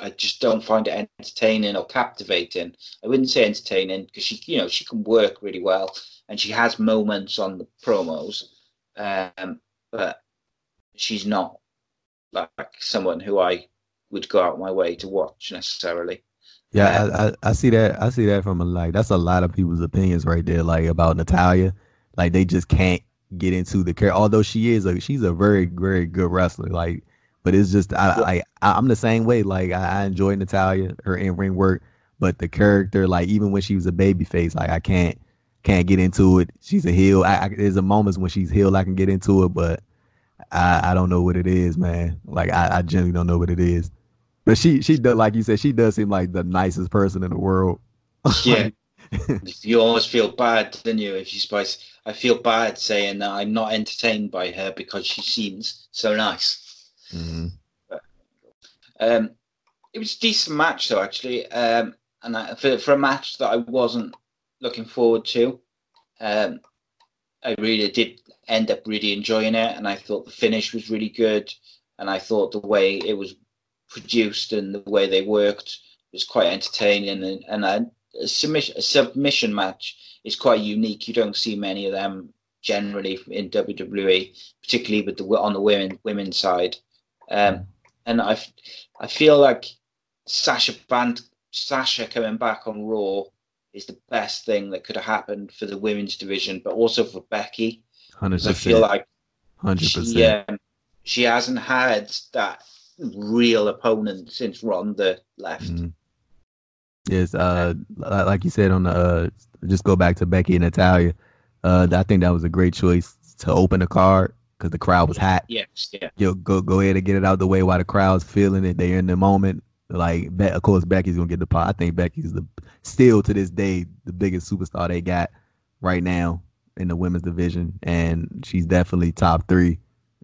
S3: I just don't find it entertaining or captivating. I wouldn't say entertaining because she, you know, she can work really well and she has moments on the promos, um, but she's not like someone who I would go out my way to watch necessarily.
S4: Yeah, I, I, I, see that. I see that from a like that's a lot of people's opinions right there, like about Natalya. Like they just can't get into the character. Although she is a she's a very very good wrestler. Like, but it's just I I I'm the same way. Like I, I enjoy Natalya her in ring work, but the character like even when she was a baby face, like I can't can't get into it. She's a heel. I, I, there's a moments when she's heel I can get into it, but I I don't know what it is, man. Like I I genuinely don't know what it is. But she she does like you said, she does seem like the nicest person in the world.
S3: Yeah. you almost feel bad, don't you? If you spice, I feel bad saying that I'm not entertained by her because she seems so nice.
S4: Mm-hmm.
S3: But, um, it was a decent match though, actually, um, and I, for for a match that I wasn't looking forward to, um, I really did end up really enjoying it, and I thought the finish was really good, and I thought the way it was produced and the way they worked was quite entertaining. And, and submission, a submission match is quite unique. You don't see many of them generally in WWE, particularly with the on the women women's side. Um, and I, I feel like Sasha Band, Sasha coming back on Raw is the best thing that could have happened for the women's division, but also for Becky.
S4: 100%.
S3: I feel like
S4: hundred
S3: she, um, she hasn't had that real opponent since Ronda left. Mm-hmm.
S4: Yes, uh, like you said on the uh, just go back to Becky and Natalya. Uh, I think that was a great choice to open the card because the crowd was hot.
S3: Yes, yeah.
S4: Yo, go go ahead and get it out the way while the crowd's feeling it. They're in the moment. Like, of course, Becky's gonna get the pot. I think Becky's the still to this day the biggest superstar they got right now in the women's division, and she's definitely top three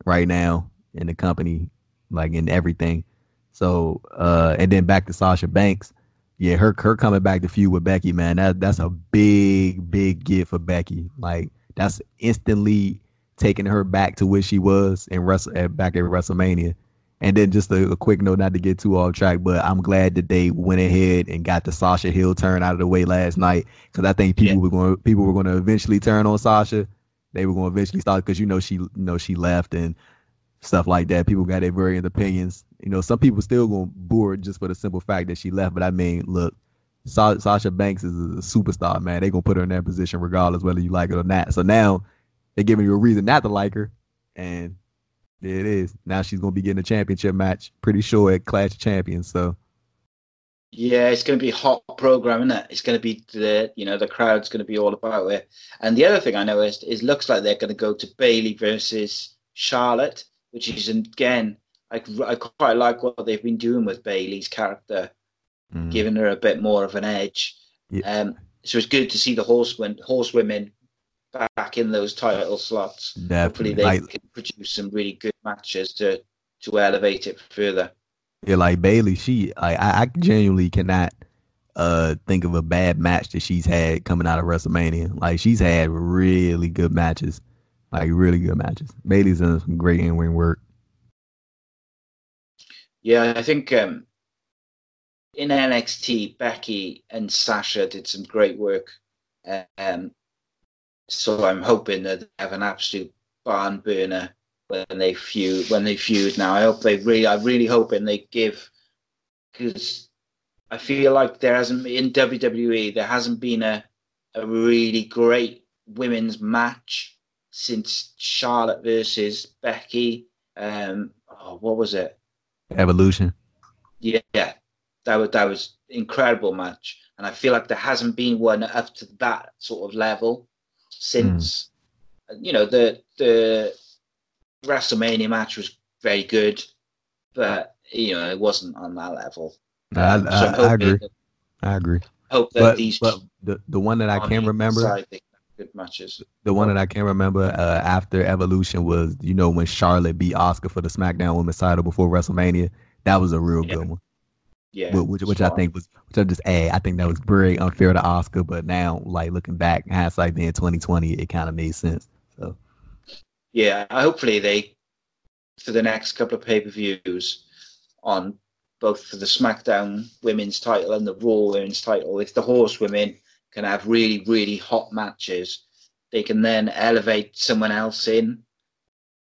S4: right now in the company like in everything. So uh and then back to Sasha Banks. Yeah, her her coming back to feud with Becky, man. That that's a big, big gift for Becky. Like that's instantly taking her back to where she was in Wrestle at, back at WrestleMania. And then just a, a, quick note, not to get too off track, but I'm glad that they went ahead and got the Sasha Hill turn out of the way last night because I think people yeah. were going people were going to eventually turn on Sasha. They were going to eventually start because you know she you know she left and stuff like that. People got their varying opinions. You know, some people still gonna boo her just for the simple fact that she left. But I mean, look, Sa- Sasha Banks is a superstar, man. They gonna put her in that position regardless whether you like it or not. So now they're giving you a reason not to like her, and there it is. Now she's gonna be getting a championship match, pretty sure at Clash of Champions. So.
S3: Yeah, it's going to be hot program, isn't it? It's going to be the you know the crowd's going to be all about it. And the other thing I noticed is looks like they're going to go to Bayley versus Charlotte which is again, I, I quite like what they've been doing with Bayley's character, mm. giving her a bit more of an edge. Yeah. Um, so it's good to see the horsemen, horsewomen back in those title slots. Definitely. Hopefully, they like, can produce some really good matches to to elevate it further.
S4: Yeah, like Bayley, she I I genuinely cannot uh think of a bad match that she's had coming out of WrestleMania. Like she's had really good matches like really good matches. Bayley's done some great in ring work.
S3: Yeah, I think um, in NXT, Becky and Sasha did some great work. Um, so I'm hoping that they have an absolute barn burner when they feud. When they feud now, I hope they really. I'm really hoping they give because I feel like there hasn't in WWE there hasn't been a a really great women's match since Charlotte versus Becky. Um, oh, what was it?
S4: Evolution.
S3: Yeah, yeah, that was that was incredible match, and I feel like there hasn't been one up to that sort of level since. Mm. You know the the WrestleMania match was very good, but you know it wasn't on that level.
S4: I,
S3: Um,
S4: I,
S3: so I'm
S4: I agree.
S3: that-
S4: I agree.
S3: Hope that
S4: But,
S3: these
S4: but the the one that I can remember,
S3: side, they can have good matches.
S4: the one that I can remember uh, after Evolution was, you know, when Charlotte beat Asuka for the SmackDown Women's title before WrestleMania. That was a real
S3: Yeah.
S4: good one.
S3: Yeah,
S4: Wh- which, which I think was, which I just add, I think that was very unfair to Asuka. But now, like looking back, hindsight being 2020, it kind of made sense. So
S3: yeah, hopefully they for the next couple of pay per views on both for the SmackDown Women's title and the Raw Women's title. If the Horsewomen can have really really hot matches, they can then elevate someone else in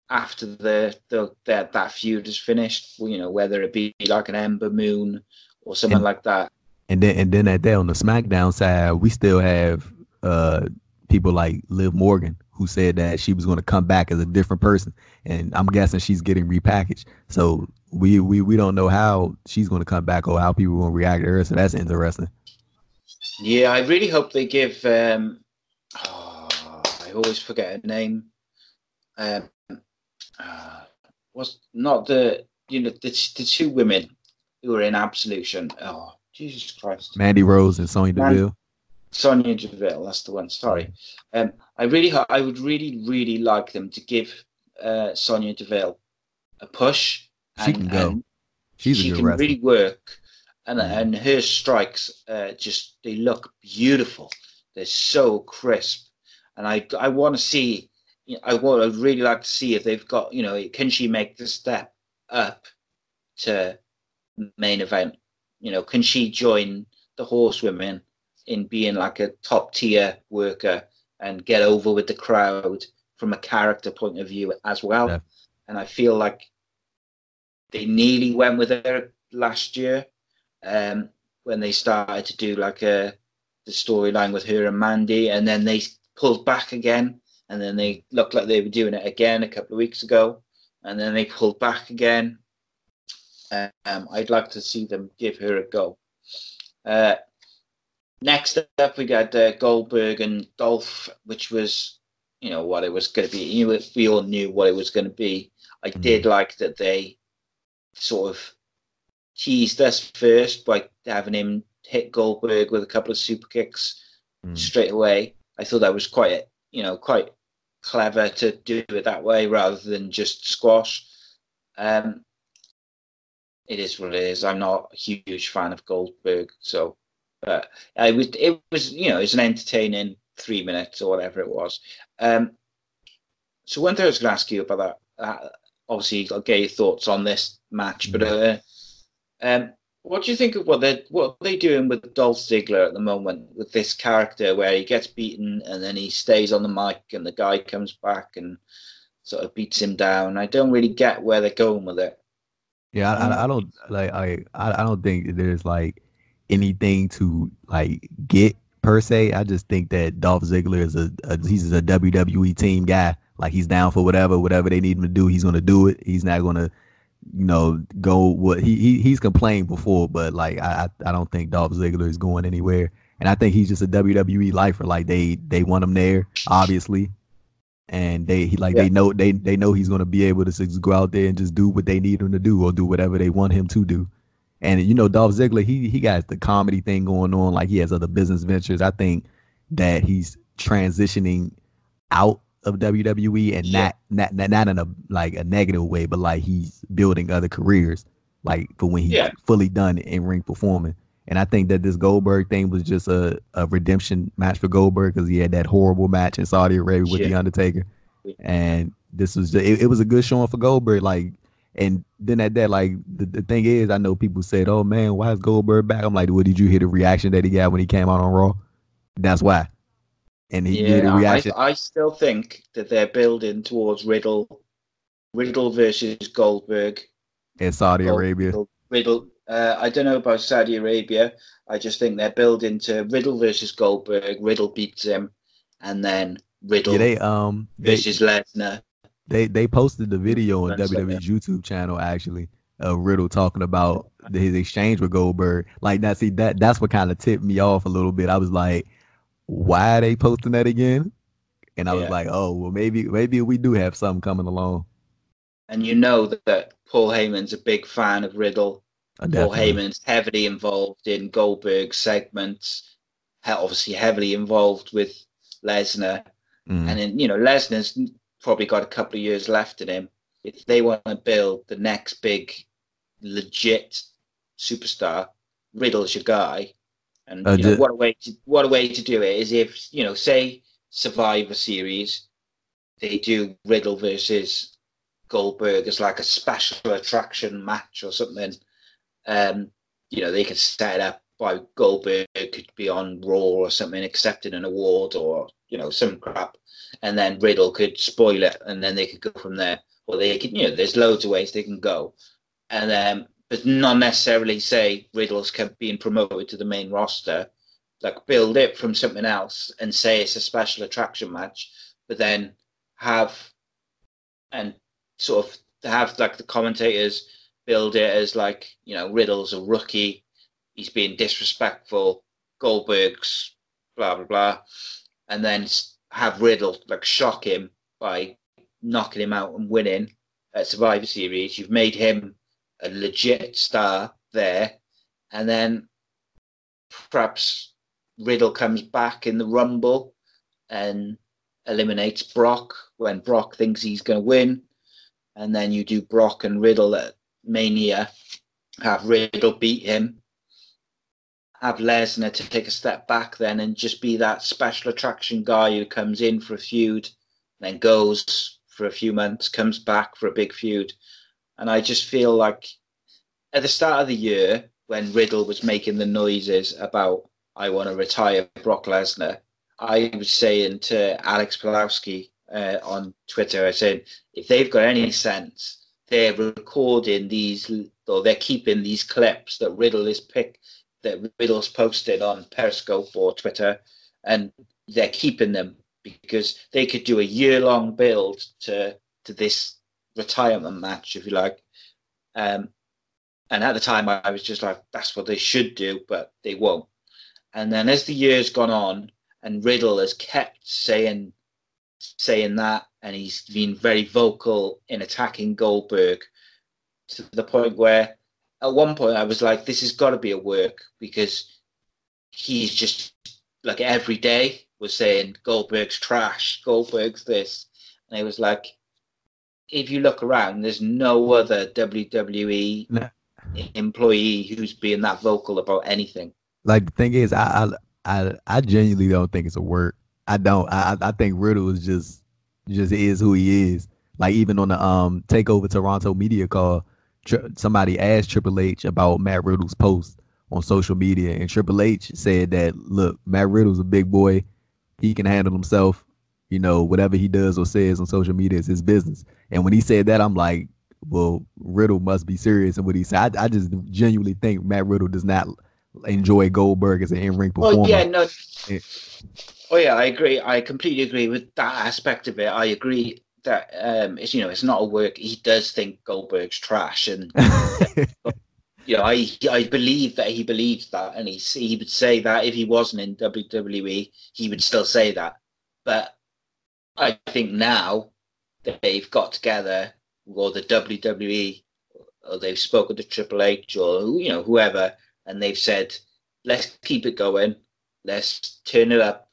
S3: after the the that that feud is finished. You know, whether it be like an Ember Moon or someone
S4: And-
S3: like that.
S4: and then and then at that on the SmackDown side, we still have uh people like Liv Morgan who said that she was going to come back as a different person, and I'm guessing she's getting repackaged. So we we we don't know how she's going to come back or how people will react to her. So that's interesting.
S3: Yeah, I really hope they give. Um, oh, I always forget her name. Um, uh, was not the you know the, the two women who were in Absolution. Oh, Jesus Christ!
S4: Mandy Rose and Sonya
S3: Man-
S4: Deville.
S3: Sonya Deville, that's the one. Sorry. Um, I really, I would really, really like them to give uh, Sonya Deville a push.
S4: She can go.
S3: and
S4: She's a
S3: she can
S4: wrestler.
S3: really work, and
S4: Mhm.
S3: and her strikes uh, just they look beautiful. They're so crisp, and I I want to see. You know, I would I'd really like to see if they've got you know can she make the step up to main event? You know, can she join the horsewomen in being like a top tier worker and get over with the crowd from a character point of view as well?
S4: Yeah.
S3: And I feel like they nearly went with her last year um, when they started to do like a the storyline with her and Mandy, and then they pulled back again, and then they looked like they were doing it again a couple of weeks ago, and then they pulled back again. Um, I'd like to see them give her a go. Uh, next up, we got uh, Goldberg and Dolph, which was, you know, what it was going to be. You know, we all knew what it was going to be. I
S4: Mhm.
S3: did like that they sort of teased us first by having him hit Goldberg with a couple of super kicks
S4: Mm.
S3: straight away. I thought that was quite, you know, quite clever to do it that way rather than just squash. Um, it is what it is. I'm not a huge fan of Goldberg, so but I was it was you know it was an entertaining three minutes or whatever it was. Um, so one thing I was going to ask you about that, uh, obviously I'll get your thoughts on this match, but uh, um, what do you think of what they what are they doing with Dolph Ziggler at the moment with this character where he gets beaten and then he stays on the mic and the guy comes back and sort of beats him down? I don't really get where they're going with it.
S4: Yeah, I, I, don't like I I I don't think there's like anything to like get per se. I just think that Dolph Ziggler is a, a he's a WWE team guy. Like he's down for whatever whatever they need him to do. He's gonna do it. He's not gonna you know go what he, he he's complained before, but like I I don't think Dolph Ziggler is going anywhere. And I think he's just a WWE lifer. Like they they want him there, obviously. And they he like
S3: Yeah.
S4: they know they they know he's gonna be able to just go out there and just do what they need him to do or do whatever they want him to do. And you know, Dolph Ziggler, he he got the comedy thing going on, like he has other business ventures. I think that he's transitioning out of WWE and
S3: Yeah.
S4: not, not not in a like a negative way, but like he's building other careers, like for when he's
S3: Yeah.
S4: fully done in ring performing. And I think that this Goldberg thing was just a, a redemption match for Goldberg because he had that horrible match in Saudi Arabia with
S3: Yeah.
S4: the Undertaker, and this was just, it, it was a good showing for Goldberg. Like, and then at that, like the, the thing is, I know people said, "Oh man, why is Goldberg back?" I'm like, "Well, did you hear the reaction that he got when he came out on Raw? That's why." And he did a
S3: Yeah, I. I still think that they're building towards Riddle, Riddle versus Goldberg.
S4: in Saudi
S3: Gold-
S4: Arabia.
S3: Riddle. Riddle. Uh, I don't know about Saudi Arabia. I just think they're building to Riddle versus Goldberg. Riddle beats him, and then Riddle
S4: Yeah, they um they,
S3: versus Lesnar.
S4: they they posted the video on WWE's YouTube channel actually. Uh, Riddle talking about his exchange with Goldberg. Like that, see that that's what kind of tipped me off a little bit. I was like, why are they posting that again? And I was like, oh well, maybe maybe we do have something coming along.
S3: and you know that, that Paul Heyman's a big fan of Riddle.
S4: Uh,
S3: Paul. Heyman's heavily involved in Goldberg segments, obviously heavily involved with Lesnar.
S4: Mm.
S3: And then, you know, Lesnar's probably got a couple of years left in him. If they want to build the next big, legit superstar, Riddle's your guy. And
S4: Uh,
S3: you know, what a way to what a way to do it is if you know, say Survivor Series, they do Riddle versus Goldberg as like a special attraction match or something. Um, you know, they could set it up by Goldberg could be on Raw or something, accepting an award or you know some crap, and then Riddle could spoil it, and then they could go from there. Or they could, you know, there's loads of ways they can go, and um, but not necessarily say Riddle's being promoted to the main roster. Like build it from something else and say it's a special attraction match, but then have and sort of have like the commentators build it as like you know Riddle's a rookie, he's being disrespectful, Goldberg's blah blah blah, and then have Riddle like shock him by knocking him out and winning at Survivor Series. You've made him a legit star there, and then perhaps Riddle comes back in the Rumble and eliminates Brock when Brock thinks he's going to win, and then you do Brock and Riddle at Mania, have Riddle beat him, have Lesnar to take a step back then and just be that special attraction guy who comes in for a feud, then goes for a few months, comes back for a big feud. And I just feel like at the start of the year, when Riddle was making the noises about, I want to retire Brock Lesnar, I was saying to Alex Pulowski uh, on Twitter, I said, if they've got any sense, they're recording these or they're keeping these clips that Riddle is picked that Riddle's posted on Periscope or Twitter, and they're keeping them because they could do a year long build to to this retirement match, if you like. Um, and at the time, I was just like, that's what they should do, but they won't. And then as the years gone on, and Riddle has kept saying saying that, and he's been very vocal in attacking Goldberg to the point where at one point I was like, this has got to be a work because he's just like every day was saying Goldberg's trash, Goldberg's this. And it was like, if you look around, there's no other WWE
S4: Nah.
S3: employee who's being that vocal about anything.
S4: like the thing is, I I I, I genuinely don't think it's a work. I don't. I I I think Riddle is just just is who he is. Like even on the um takeover Toronto media call, Tri- somebody asked Triple H about Matt Riddle's post on social media, and Triple H said that look, Matt Riddle's a big boy. He can handle himself. You know, whatever he does or says on social media is his business. And when he said that, I'm like, well, Riddle must be serious in what he said. I, I just genuinely think Matt Riddle does not enjoy Goldberg as an in-ring performer.
S3: Oh yeah, no.
S4: Yeah.
S3: Oh yeah, I agree. I completely agree with that aspect of it. I agree that um, it's you know it's not a work. He does think Goldberg's trash, and you know I I believe that he believes that, and he he would say that if he wasn't in WWE, he would still say that. But I think now they've got together, or the WWE, or they've spoken to Triple H, or you know whoever, and they've said, let's keep it going, let's turn it up,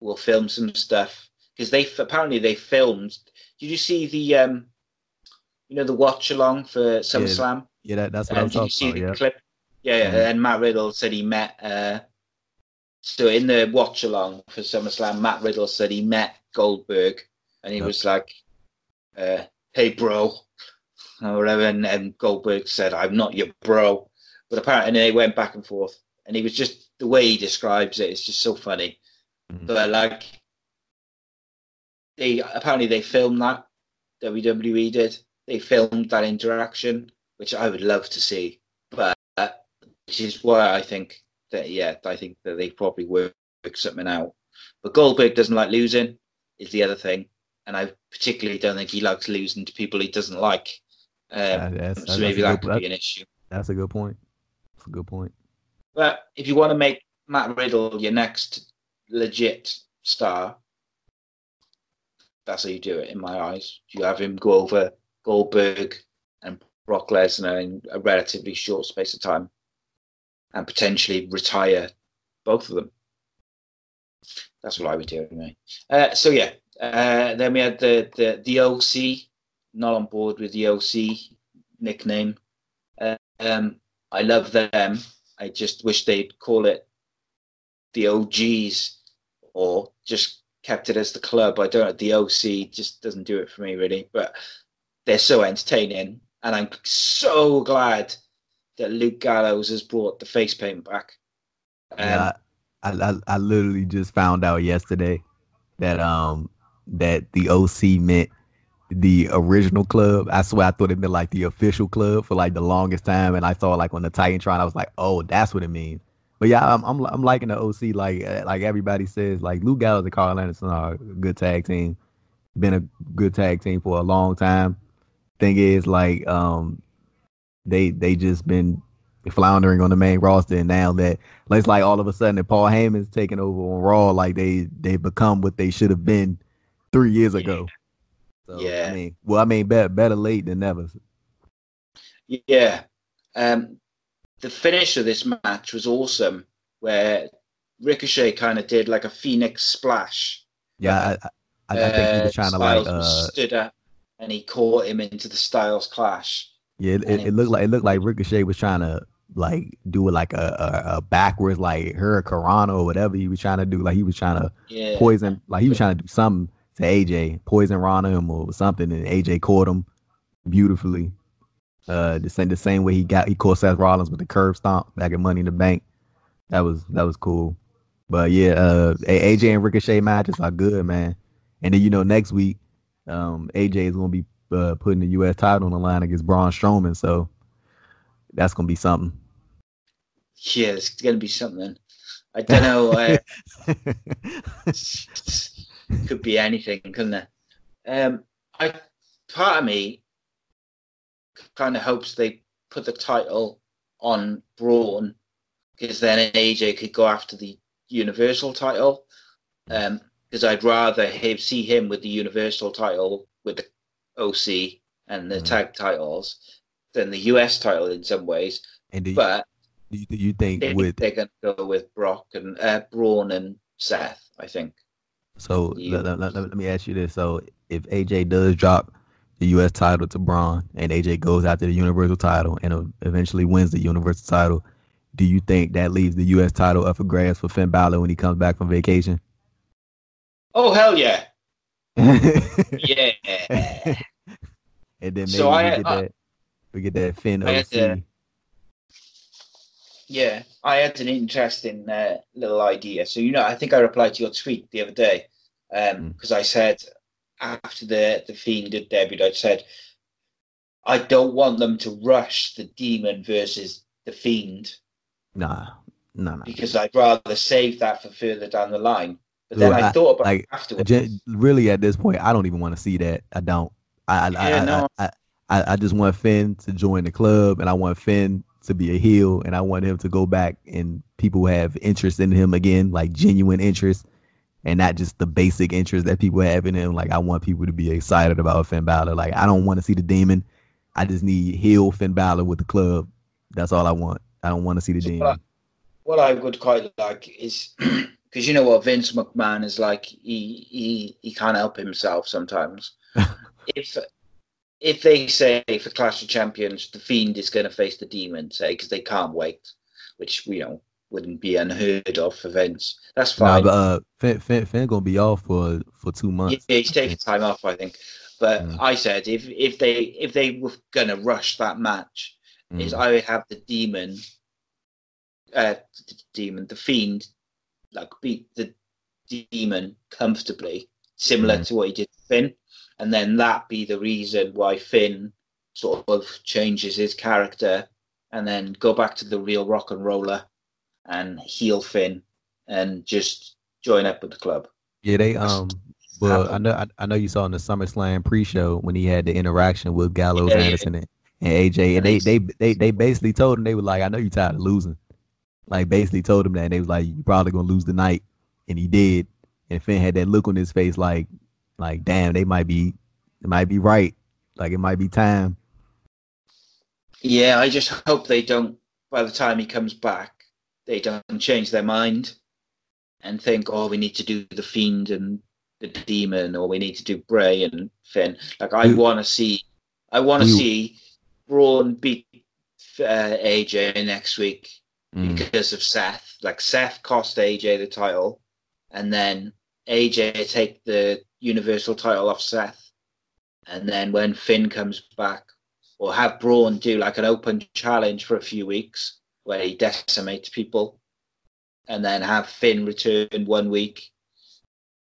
S3: we'll film some stuff because they apparently they filmed. Did you see the um, you know, the watch along for SummerSlam?
S4: yeah, that, that's what I'm
S3: Um, did you
S4: talking
S3: see
S4: about.
S3: the
S4: Yeah.
S3: clip? Yeah, yeah.
S4: Mhm.
S3: And Matt Riddle said he met. Uh, so in the watch along for SummerSlam, Matt Riddle said he met Goldberg, and he
S4: Yep.
S3: was like, uh, "Hey, bro," or whatever. And, and Goldberg said, "I'm not your bro," but apparently they went back and forth. And he was just the way he describes it. It's just so funny.
S4: Mhm.
S3: But like, they apparently they filmed that. WWE did. They filmed that interaction, which I would love to see. But uh, which is why I think that yeah, I think that they probably work something out. But Goldberg doesn't like losing, is the other thing, and I particularly don't think he likes losing to people he doesn't like. Um,
S4: Yeah, that's-
S3: so
S4: that's
S3: maybe
S4: a
S3: that
S4: good-
S3: could be an issue.
S4: That's a good point. That's a good point.
S3: But if you want to make Matt Riddle your next legit star, that's how you do it in my eyes. You have him go over Goldberg and Brock Lesnar in a relatively short space of time, and potentially retire both of them. That's what I would do anyway. Uh, so yeah, uh, then we had the, the the OC. Not on board with the OC nickname. Uh, um, I love them. I just wish they'd call it the OGs or just kept it as the club. I don't. The OC just doesn't do it for me really. But they're so entertaining, and I'm so glad that Luke Gallows has brought the face paint back. Um,
S4: yeah, I, I I literally just found out yesterday that um that the OC meant the original club. I swear I thought it meant like the official club for like the longest time, and I saw like on the Titantron, I was like, oh, that's what it means. But yeah, I'm I'm, I'm liking the OC. Like uh, like everybody says, like Luke Gallows and Karl Anderson are a good tag team. Been a good tag team for a long time. Thing is, like um, they they just been floundering on the main roster, and now that it's like all of a sudden that Paul Heyman's taking over on Raw, like they they become what they should have been three years ago. So,
S3: Yeah.
S4: I mean, well, I mean, better better late than never.
S3: Yeah. Um, the finish of this match was awesome, where Ricochet kind of did like a phoenix splash.
S4: Yeah, I, I, I think he was
S3: Uh,
S4: trying to like
S3: Styles
S4: uh
S3: stood up and he caught him into the Styles clash.
S4: Yeah, it, it, it looked like it looked like Ricochet was trying to like do it like a, a, a backwards like Hurricane or whatever he was trying to do. Like he was trying to
S3: Yeah.
S4: poison, like he was trying to do something to AJ, poison Rana him or something, and AJ caught him beautifully. Uh, the same the same way he got he caught Seth Rollins with the curb stomp back at Money in the Bank. That was that was cool. But yeah, uh, AJ and Ricochet matches are good, man. And then you know next week, um, AJ is gonna be uh, putting the U.S. title on the line against Braun Strowman, so that's gonna be something.
S3: Yeah, it's going to be something. I don't know. Uh, could be anything, couldn't it? Um, I part of me kind of hopes they put the title on Braun because then AJ could go after the Universal title. Um, because I'd rather have, see him with the Universal title with the OC and the
S4: Mhm.
S3: tag titles than the US title in some ways.
S4: and do you,
S3: But
S4: do you, do you think
S3: they,
S4: with
S3: they're going to go with Brock and uh, Braun and Seth. I think.
S4: So let, let- let- let me ask you this: So if AJ does drop the U.S. title to Braun, and AJ goes after the Universal title and uh, eventually wins the Universal title, do you think that leaves the U.S. title up for grabs for Finn Balor when he comes back from vacation?
S3: Oh hell yeah, yeah.
S4: and then maybe
S3: So
S4: we
S3: I-
S4: get
S3: I-
S4: that we get that Finn
S3: I
S4: OC.
S3: Yeah, I had an interesting uh, little idea. So you know, I think I replied to your tweet the other day
S4: Mm.
S3: because I said after the the Fiend did debut, I said I don't want them to rush the Demon versus the Fiend
S4: Nah, nah, nah.
S3: because I'd rather save that for further down the line. But then I,
S4: I-
S3: thought about
S4: like,
S3: it afterwards.
S4: Really at this point, I don't even want to see that. I don't. I I,
S3: Yeah,
S4: I,
S3: no.
S4: I, I I just want Finn to join the club, and I want Finn to be a heel, and I want him to go back, and people have interest in him again, like genuine interest, and not just the basic interest that people have in him. Like I want people to be excited about Finn Balor. Like I don't want to see the demon. I just need heel Finn Balor with the club. That's all I want. I don't want to see the demon.
S3: what I would quite like is because you know what Vince McMahon is like. He he he can't help himself sometimes. if if they say for Clash of Champions, the Fiend is going to face the Demon, say because they can't wait, which you know wouldn't be unheard of for Vince. That's
S4: Nah,
S3: fine.
S4: but uh, Finn, Finn, Finn gonna be off for for two months.
S3: Yeah, he's taking time off, I think. But
S4: Mm.
S3: I said if if they if they were going to rush that match, is
S4: Mm.
S3: I would have the demon, uh, the demon, the fiend, like beat the demon comfortably, similar
S4: Mhm.
S3: to what he did to Finn, and then that be the reason why Finn sort of changes his character, and then go back to the real rock and roller, and heel Finn, and just join up with the club.
S4: Yeah, they um. Well, I know I, I know you saw in the SummerSlam pre-show when he had the interaction with Gallows,
S3: Yeah, yeah.
S4: Anderson, and, and AJ, and they, they they they basically told him they were like, "I know you're tired of losing." Like basically told him that and they was like, "You're probably gonna lose the night," and he did. And Finn had that look on his face, like, like, damn, they might be, they might be right. Like it might be time.
S3: Yeah, I just hope they don't. By the time he comes back, they don't change their mind and think, "Oh, we need to do the fiend and the demon, or we need to do Bray and Finn." Like I want to see, I want to see Braun beat uh, AJ next week
S4: Mm.
S3: because of Seth. Like Seth cost AJ the title, and then AJ take the Universal title off Seth, and then when Finn comes back, or have Braun do like an open challenge for a few weeks where he decimates people, and then have Finn return one week,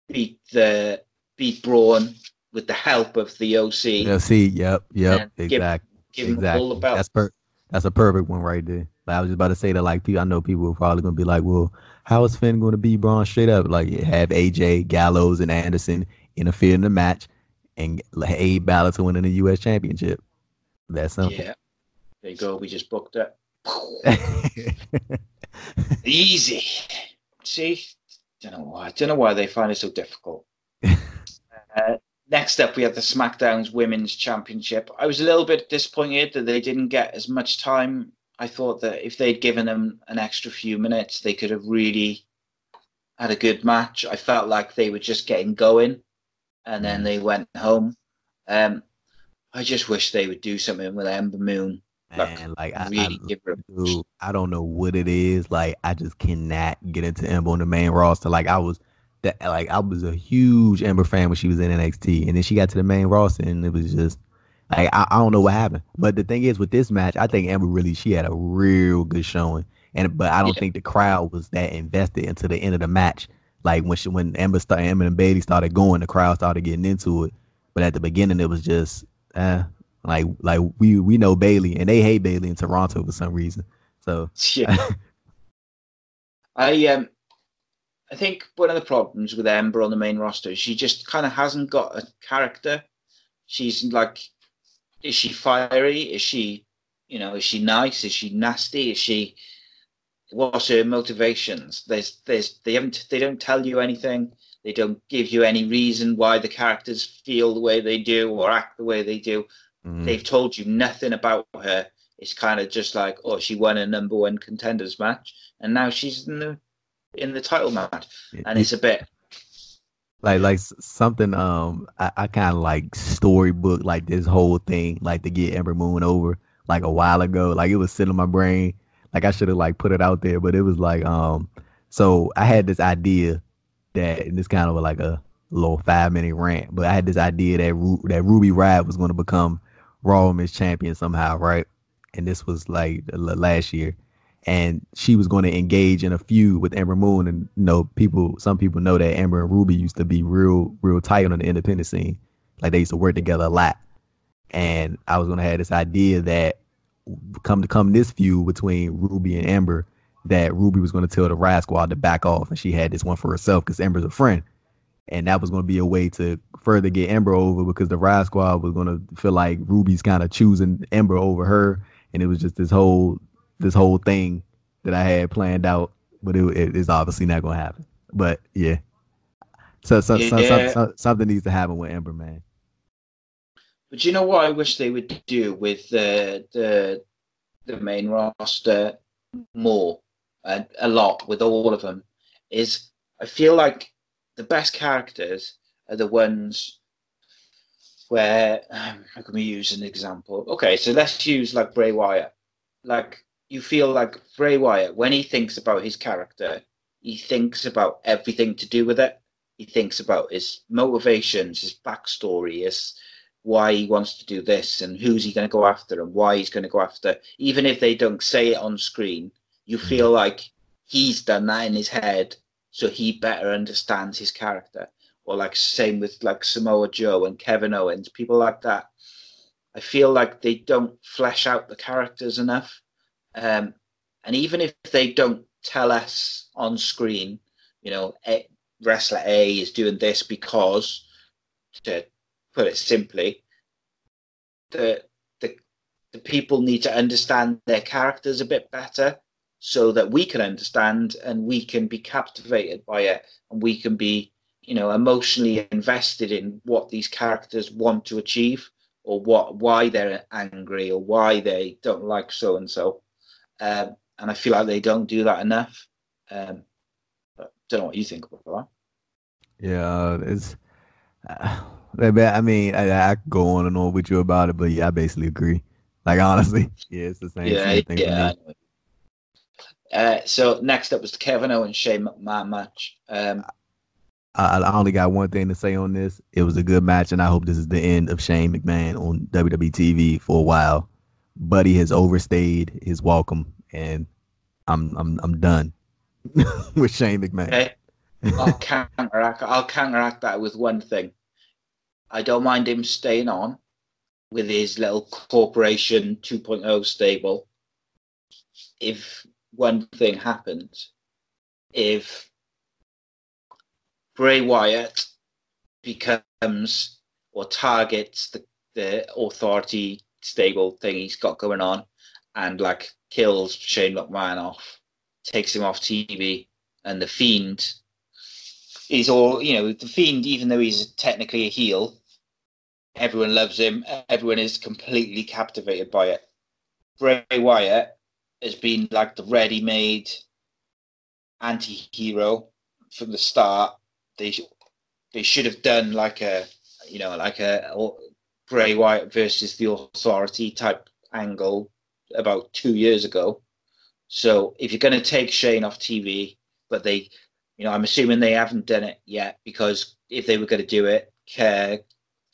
S3: beat the beat Braun with the help of the OC,
S4: Yeah, see, yep, yep,
S3: give-
S4: exactly.
S3: give him
S4: exactly.
S3: the.
S4: That's per- that's a perfect one right there. Like, I was just about to say that like people I know people are probably gonna be like, Well, how is Finn gonna be Braun straight up? Like have AJ, Gallows, and Anderson interfere in the match and aid Balor to winning the US championship. That's simple.
S3: yeah. There you go. We just booked it. Easy. See, don't know why. Don't know why they find it so difficult. uh, next up, we have the SmackDown's Women's Championship. I was a little bit disappointed that they didn't get as much time. I thought that if they'd given them an extra few minutes, they could have really had a good match. I felt like they were just getting going, and then they went home. Um, I just wish they would do something with Ember Moon. Like,
S4: Man, like I,
S3: really
S4: I,
S3: give her.
S4: dude, I don't know what it is. Like I just cannot get into Ember on the main roster. Like I was that like I was a huge Ember fan when she was in NXT, and then she got to the main roster, and it was just like I, I don't know what happened. But the thing is, with this match, I think Ember really she had a real good showing, and but I don't
S3: Yeah.
S4: think the crowd was that invested until the end of the match. Like when she, when Ember started, Ember and Bayley started going, the crowd started getting into it. But at the beginning, it was just eh, like like we we know Bayley, and they hate Bayley in Toronto for some reason. So
S3: Yeah. I um I think one of the problems with Ember on the main roster is she just kind of hasn't got a character. She's like, is she fiery? Is she, you know, is she nice? Is she nasty? Is she? What's her motivations? There's, there's, they haven't, they don't tell you anything. They don't give you any reason why the characters feel the way they do or act the way they do
S4: mm,
S3: they've told you nothing about her. It's kind of just like, oh, she won a number one contenders match, and now she's in the in the title match, and it's a bit
S4: like like something um I, I kind of like storybook like this whole thing like to get Ember Moon over like a while ago. Like it was sitting in my brain. Like I should have like put it out there but it was like um so I had this idea that and this kind of like a little five minute rant but I had this idea that Ru- that Ruby Riott was going to become Raw Women's Champion somehow right? And this was like last year and she was going to engage in a feud with Ember Moon. And you know, people, some people know that Ember and Ruby used to be real, real tight on the independent scene. Like they used to work together a lot. And I was going to have this idea that come to come this feud between Ruby and Ember, that Ruby was going to tell the Riott Squad to back off, and she had this one for herself because Ember's a friend. And that was going to be a way to further get Ember over because the Riott Squad was going to feel like Ruby's kind of choosing Ember over her, and it was just this whole this whole thing that I had planned out, but it, it is obviously not going to happen. But yeah, so, so, so,
S3: Yeah.
S4: so, so something needs to happen with Ember, man.
S3: But you know what I wish they would do with the the the main roster more and a lot with all of them is I feel like the best characters are the ones where um, how can we use an example? Okay, so let's use like Bray Wyatt. Like you feel like Bray Wyatt when he thinks about his character, he thinks about everything to do with it. He thinks about his motivations, his backstory, his why he wants to do this and who's he going to go after and why he's going to go after. Even if they don't say it on screen, you mm-hmm. feel like he's done that in his head, so he better understands his character. Or like same with like Samoa Joe and Kevin Owens, people like that. I feel like they don't flesh out the characters enough. Um, and even if they don't tell us on screen, you know, A, wrestler A is doing this because, to put it simply, the the the people need to understand their characters a bit better so that we can understand and we can be captivated by it and we can be you know emotionally invested in what these characters want to achieve or what why they're angry or why they don't like so and so. Um, and I feel like they don't do that enough. Um, don't know what you think about that.
S4: Yeah, it's. Uh, I mean, I, I go on and on with you about it, but yeah, I basically agree. Like honestly, yeah, it's the same,
S3: Yeah,
S4: same thing
S3: yeah.
S4: for me.
S3: Uh, so next up was the Kevin Owens Shane McMahon match. Um,
S4: I, I only got one thing to say on this. It was a good match, and I hope this is the end of Shane McMahon on WWE TV for a while. Buddy has overstayed his welcome, and I'm I'm I'm done with Shane McMahon.
S3: okay, I'll counteract. I'll counteract that with one thing. I don't mind him staying on with his little corporation 2.0 stable. If one thing happens, if Bray Wyatt becomes or targets the, the authority stable thing he's got going on and like kills Shane McMahon off, takes him off TV, and the Fiend is all you know. The Fiend, even though he's technically a heel, everyone loves him. Everyone is completely captivated by it. Bray Wyatt has been like the ready-made anti-hero from the start. They they should have done like a you know like a Bray Wyatt versus the Authority type angle about two years ago. So if you're going to take Shane off TV, but they, you know, I'm assuming they haven't done it yet because if they were going to do it, uh,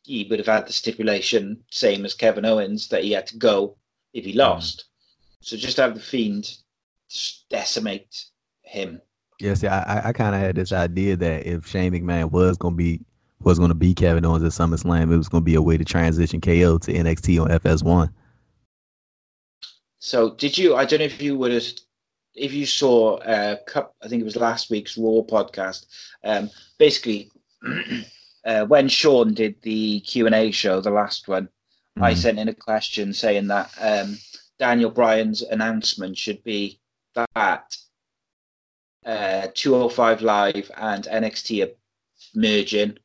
S3: he would have had the stipulation same as Kevin Owens that he had to go if he lost. So just have the Fiend decimate him.
S4: Yes, yeah, see, I I, kind of had this idea that if Shane McMahon was gonna be was gonna be Kevin Owens at SummerSlam, it was gonna be a way to transition KO to NXT on FS1.
S3: So did you? I don't know if you would have, if you saw uh, cup. I think it was last week's Raw podcast. Um, basically, uh, when Sean did the Q and A show, the last one, I
S4: Mhm.
S3: sent in a question saying that um, Daniel Bryan's announcement should be that uh, 205 Live and NXT are merging,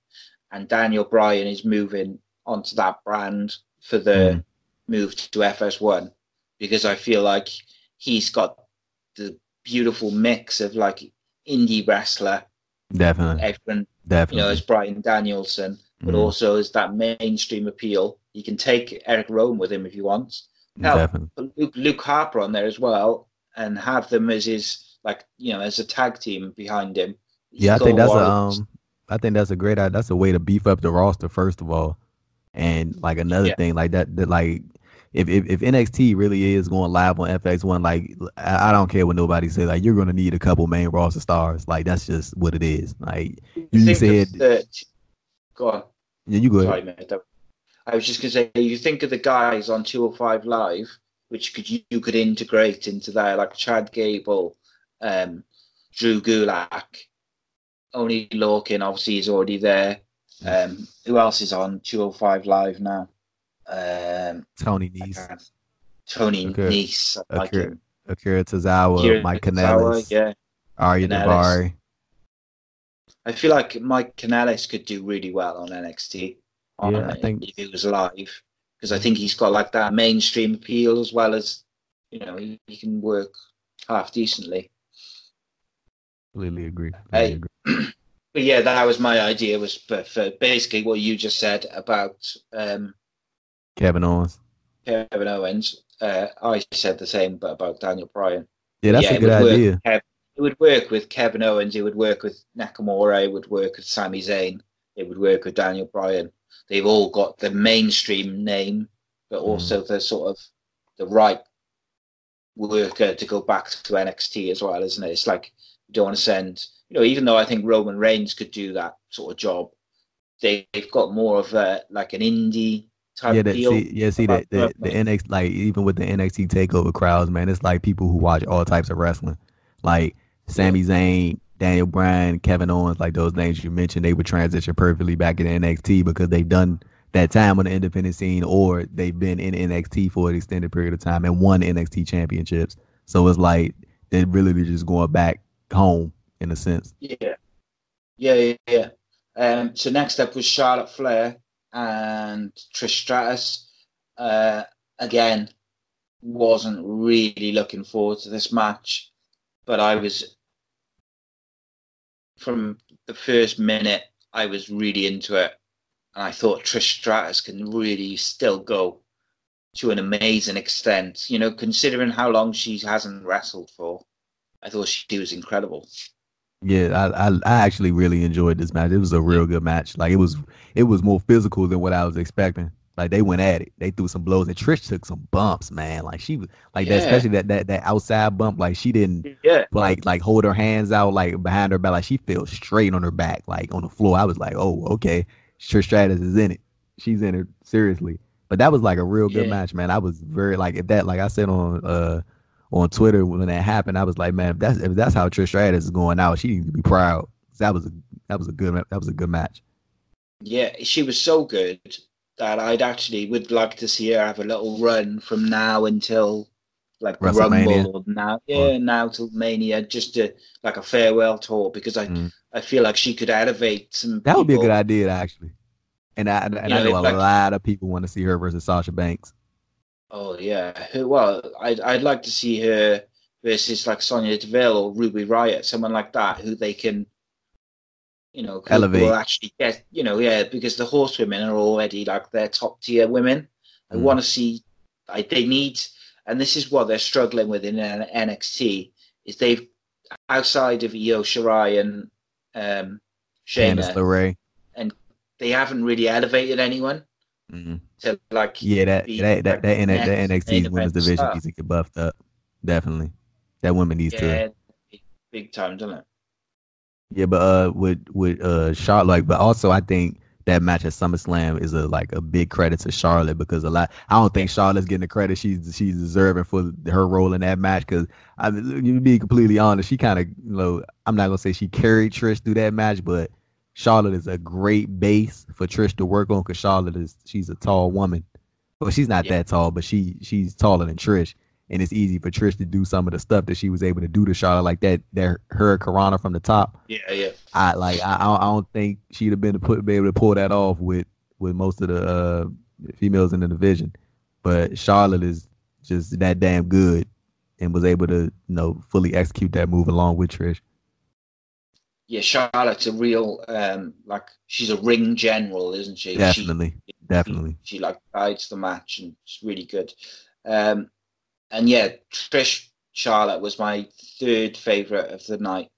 S3: and Daniel Bryan is moving onto that brand for the
S4: Mhm.
S3: move to FS1 because I feel like he's got the beautiful mix of like indie wrestler,
S4: Definitely,
S3: everyone you
S4: definitely.
S3: know, as Bryan Danielson, but
S4: Mhm.
S3: also as that mainstream appeal. You can take Eric Rowan with him if you want. Hell,
S4: definitely.
S3: Luke, Luke Harper on there as well, and have them as his like you know as a tag team behind him.
S4: Yeah, I think that's a um, I think that's a great. That's a way to beef up the roster first of all, and like another
S3: Yeah.
S4: thing like that, that like if, if if NXT really is going live on FS1, like I, I don't care what nobody says, like you're gonna need a couple main roster stars. Like that's just what it is. Like you
S3: of
S4: said,
S3: the- go on.
S4: yeah, you go ahead.
S3: Sorry. That- I was just going to say, you think of the guys on 205 Live, which could you, you could integrate into there, like Chad Gable, um, Drew Gulak, Oni Lorcan obviously, is already there. Um, who else is on 205 Live now? Um,
S4: Tony Nese,
S3: Tony
S4: Okay.
S3: Nese, I like
S4: Akira,
S3: him.
S4: Akira Tozawa,
S3: Kieran
S4: Mike Kanellis,
S3: yeah. Ariya.
S4: Daivari.
S3: I feel like Mike Kanellis could do really well on NXT. On
S4: Yeah, I think-
S3: if he was live, because I think he's got like that mainstream appeal as well as you know he, he can work half decently.
S4: Completely agree.
S3: Hey.
S4: Agree.
S3: But yeah, that was my idea. Was for, for basically what you just said about um,
S4: Kevin Owens.
S3: Kevin Owens. Uh, I said the same, but about Daniel Bryan.
S4: Yeah, that's
S3: yeah,
S4: a good idea.
S3: with Kev- it would work with Kevin Owens. It would work with Nakamura. It would work with Sami Zayn. It would work with Daniel Bryan. They've all got the mainstream name, but also the sort of the right worker to go back to NXT as well, isn't it? It's like you don't want to send, you know, even though I think Roman Reigns could do that sort of job, they, they've got more of a like an indie type
S4: Yeah, that,
S3: deal.
S4: see, yeah, see that the, the
S3: Roman.
S4: NX like even with the NXT takeover crowds, man, it's like people who watch all types of wrestling. Like Sami Zayn, Daniel Bryan, Kevin Owens, like those names you mentioned, they would transition perfectly back into NXT because they've done that time on the independent scene or they've been in NXT for an extended period of time and won NXT championships. So it's like they're really be just going back home in a sense.
S3: Yeah, yeah, yeah. yeah. Um, so next up was Charlotte Flair and Trish Stratus. Uh, again, wasn't really looking forward to this match, but I was from the first minute I was really into it, and I thought Trish Stratus can really still go to an amazing extent. You know, considering how long she hasn't wrestled for, I thought she was incredible.
S4: Yeah, I, I I actually really enjoyed this match. It was a real good match. Like it was it was more physical than what I was expecting. Like they went at it. They threw some blows and Trish took some bumps, man. Like she was like
S3: Yeah.
S4: that, especially that that that outside bump. Like she didn't
S3: Yeah,
S4: like like hold her hands out like behind her back. Like she fell straight on her back, like on the floor. I was like, oh, okay. Trish Stratus is in it. She's in it seriously. But that was like a real good
S3: Yeah.
S4: match, man. I was very like if that like I said on uh on Twitter when that happened, I was like, man, if that's if that's how Trish Stratus is going out, she needs to be proud. That was a that was a good that was a good match.
S3: yeah, she was so good that I'd actually would like to see her have a little run from now until like? Rumble or now, yeah, now till Mania, just to like a farewell tour because I
S4: Mm.
S3: I feel like she could elevate some.
S4: That would be a good idea actually. And I and
S3: You
S4: I
S3: know,
S4: know a
S3: like-
S4: lot of people want to see her versus Sasha Banks.
S3: Oh yeah, well, I'd I'd like to see her versus like Sonya Deville or Ruby Riott, someone like that, who they can, you know,
S4: Elevate.
S3: will actually get, you know, yeah, because the horsewomen are already like their top tier women. I
S4: Mm.
S3: want to see, I, they need, and this is what they're struggling with in NXT is they've outside of Io Shirai and um,
S4: Candice
S3: Shayna,
S4: and
S3: they haven't really elevated anyone
S4: Mhm.
S3: To like
S4: Yeah, that
S3: be
S4: that that that,
S3: like
S4: N- that
S3: next
S4: NXT women's division needs to get buffed up. Definitely, that women needs to.
S3: big time, doesn't it?
S4: Yeah, but uh, with with uh Charlotte, like, but also I think that match at SummerSlam is a like a big credit to Charlotte because a lot. I don't think Charlotte's getting the credit she's she's deserving for her role in that match. Because I mean, you be completely honest, she kind of you know I'm not gonna say she carried Trish through that match, but Charlotte is a great base for Trish to work on because Charlotte is she's a tall woman. Well, she's not
S3: Yeah.
S4: that tall, but she she's taller than Trish. And it's easy for Trish to do some of the stuff that she was able to do to Charlotte, like that, that hurricanrana from the top.
S3: Yeah, yeah.
S4: I like I I don't- think she'd have been to put be able to pull that off with with most of the uh, females in the division. But Charlotte is just that damn good and was able to you know fully execute that move along with Trish.
S3: Yeah, Charlotte's a real um like she's a ring general, isn't she?
S4: Definitely,
S3: She,
S4: definitely.
S3: she like guides the match and it's really good. Um and yeah, Trish Charlotte was my third favorite of the night.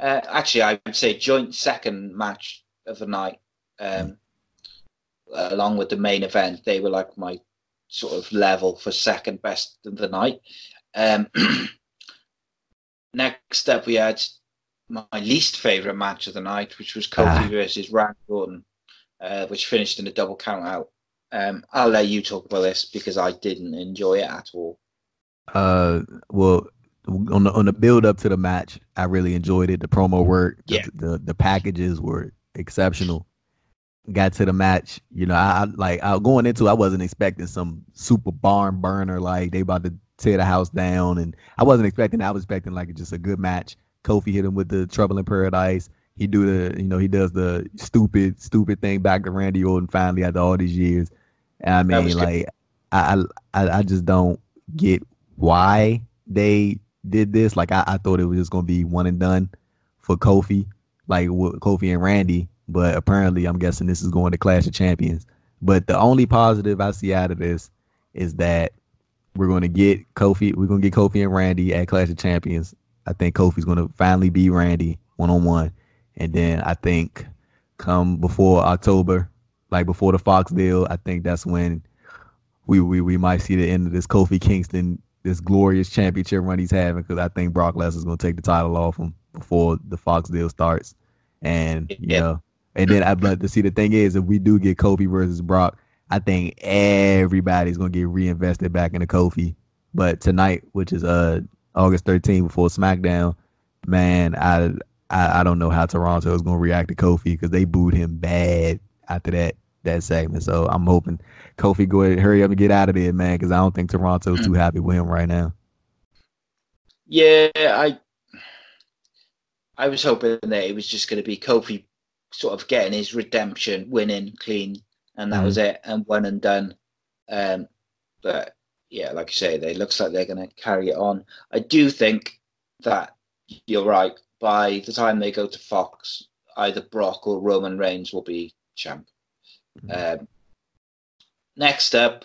S3: Uh, actually, I would say joint second match of the night. Um, along with the main event, they were like my sort of level for second best of the night. Um, next up, we had my least favorite match of the night, which was Kofi
S4: Ah.
S3: versus Randy Orton, uh, which finished in a double count out. Um, I'll let you talk about this because I didn't enjoy it at all.
S4: Uh, well, on the on the build up to the match, I really enjoyed it. The promo work, the,
S3: Yeah.
S4: the the packages were exceptional. Got to the match, you know, I, I like I going into, it, I wasn't expecting some super barn burner like they about to tear the house down, and I wasn't expecting. I was expecting like just a good match. Kofi hit him with the Trouble in Paradise. He do the, you know, he does the stupid, stupid thing back to Randy Orton finally after all these years. And I mean, like, I, I, I just don't get why they did this. Like, I, I thought it was just gonna be one and done for Kofi, like with Kofi and Randy. But apparently, I'm guessing this is going to Clash of Champions. But the only positive I see out of this is that we're going to get Kofi. We're going to get Kofi and Randy at Clash of Champions. I think Kofi's going to finally be Randy one on one, and then I think come before October, like before the Fox deal, I think that's when we we, we might see the end of this Kofi Kingston this glorious championship run he's having because I think Brock Lesnar's going to take the title off him before the Fox deal starts, and you
S3: Yeah.
S4: know, and then I but to see the thing is if we do get Kofi versus Brock, I think everybody's going to get reinvested back into Kofi. But tonight, which is uh August 13th before SmackDown, man, I I, I don't know how Toronto is going to react to Kofi because they booed him bad after that that segment. So I'm hoping Kofi go ahead, hurry up and get out of there, man, because I don't think Toronto's too happy with him right now.
S3: Yeah, I I was hoping that it was just going to be Kofi sort of getting his redemption, winning clean, and that
S4: Mhm.
S3: was it, and one and done. Um, but yeah, like you say, they looks like they're going to carry it on. I do think that you're right. By the time they go to Fox, either Brock or Roman Reigns will be champ. Um, next up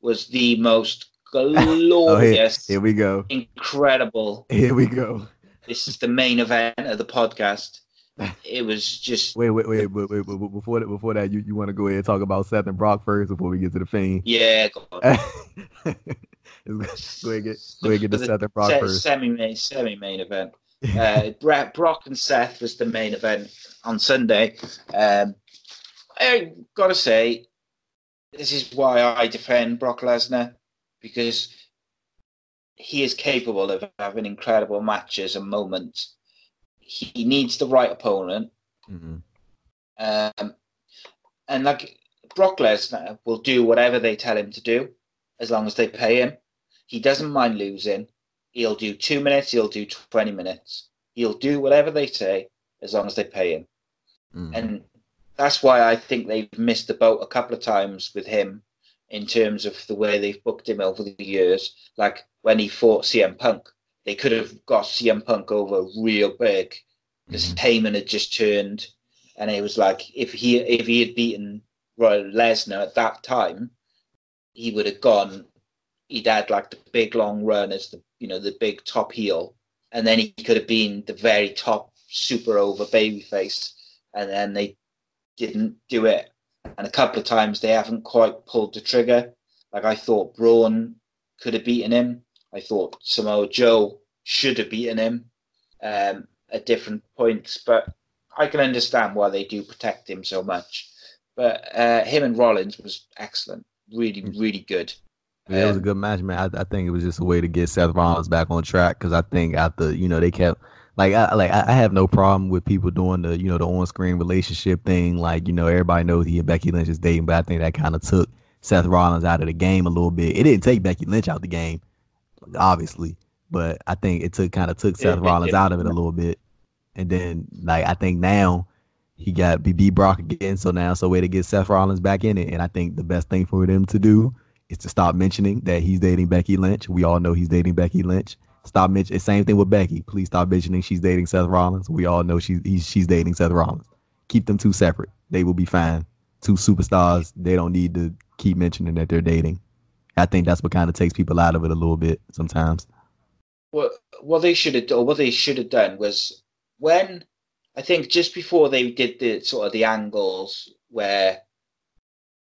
S3: was the most
S4: Oh, here,
S3: glorious,
S4: here we go.
S3: incredible.
S4: Here we go.
S3: This is the main event of the podcast. It was just
S4: Wait, wait, wait, wait, wait, wait, before that, before that, you, you want to go ahead and talk about Seth and Brock first before we get to the Fiend.
S3: yeah. go on.
S4: go ahead, get, go ahead, get to
S3: The
S4: Seth and Brock
S3: Se-
S4: first.
S3: Semi-main, semi-main event. Uh, Brock and Seth was the main event on Sunday. Um, I gotta say, this is why I defend Brock Lesnar because he is capable of having incredible matches and moments. He needs the right opponent,
S4: Mhm.
S3: um, and like Brock Lesnar will do whatever they tell him to do as long as they pay him. He doesn't mind losing. He'll do two minutes, he'll do 20 minutes. He'll do whatever they say as long as they pay him.
S4: Mhm.
S3: And that's why I think they've missed the boat a couple of times with him in terms of the way they've booked him over the years. Like when he fought CM Punk, they could have got CM Punk over real big because. Heyman had just turned, and it was like if he if he had beaten Roy Lesnar at that time, he would have gone. He'd had like the big long run as the you know the big top heel, and then he could have been the very top super over babyface, and then they didn't do it. And a couple of times they haven't quite pulled the trigger. Like I thought Braun could have beaten him. I thought Samoa Joe should have beaten him um, at different points, but I can understand why they do protect him so much. But uh, him and Rollins was excellent, really, really good.
S4: Yeah, it was a
S3: Um,
S4: good match, man. I, I think it was just a way to get Seth Rollins back on track because I think after you know they kept like I like I have no problem with people doing the you know the on screen relationship thing. Like you know everybody knows he and Becky Lynch is dating, but I think that kind of took Seth Rollins out of the game a little bit. It didn't take Becky Lynch out of the game, obviously, but I think it took kind of took Seth
S3: it-
S4: Rollins
S3: it-
S4: out of it a little bit. And then like I think now he got BB Brock again, so now it's a way to get Seth Rollins back in it. And I think the best thing for them to do is to stop mentioning that he's dating Becky Lynch. We all know he's dating Becky Lynch. Stop mentioning. Same thing with Becky. Please stop mentioning she's dating Seth Rollins. We all know she's he's, she's dating Seth Rollins. Keep them two separate. They will be fine. Two superstars. They don't need to keep mentioning that they're dating. I think that's what kind of takes people out of it a little bit sometimes.
S3: what what they should have or what they should have done was when I think just before they did the sort of the angles where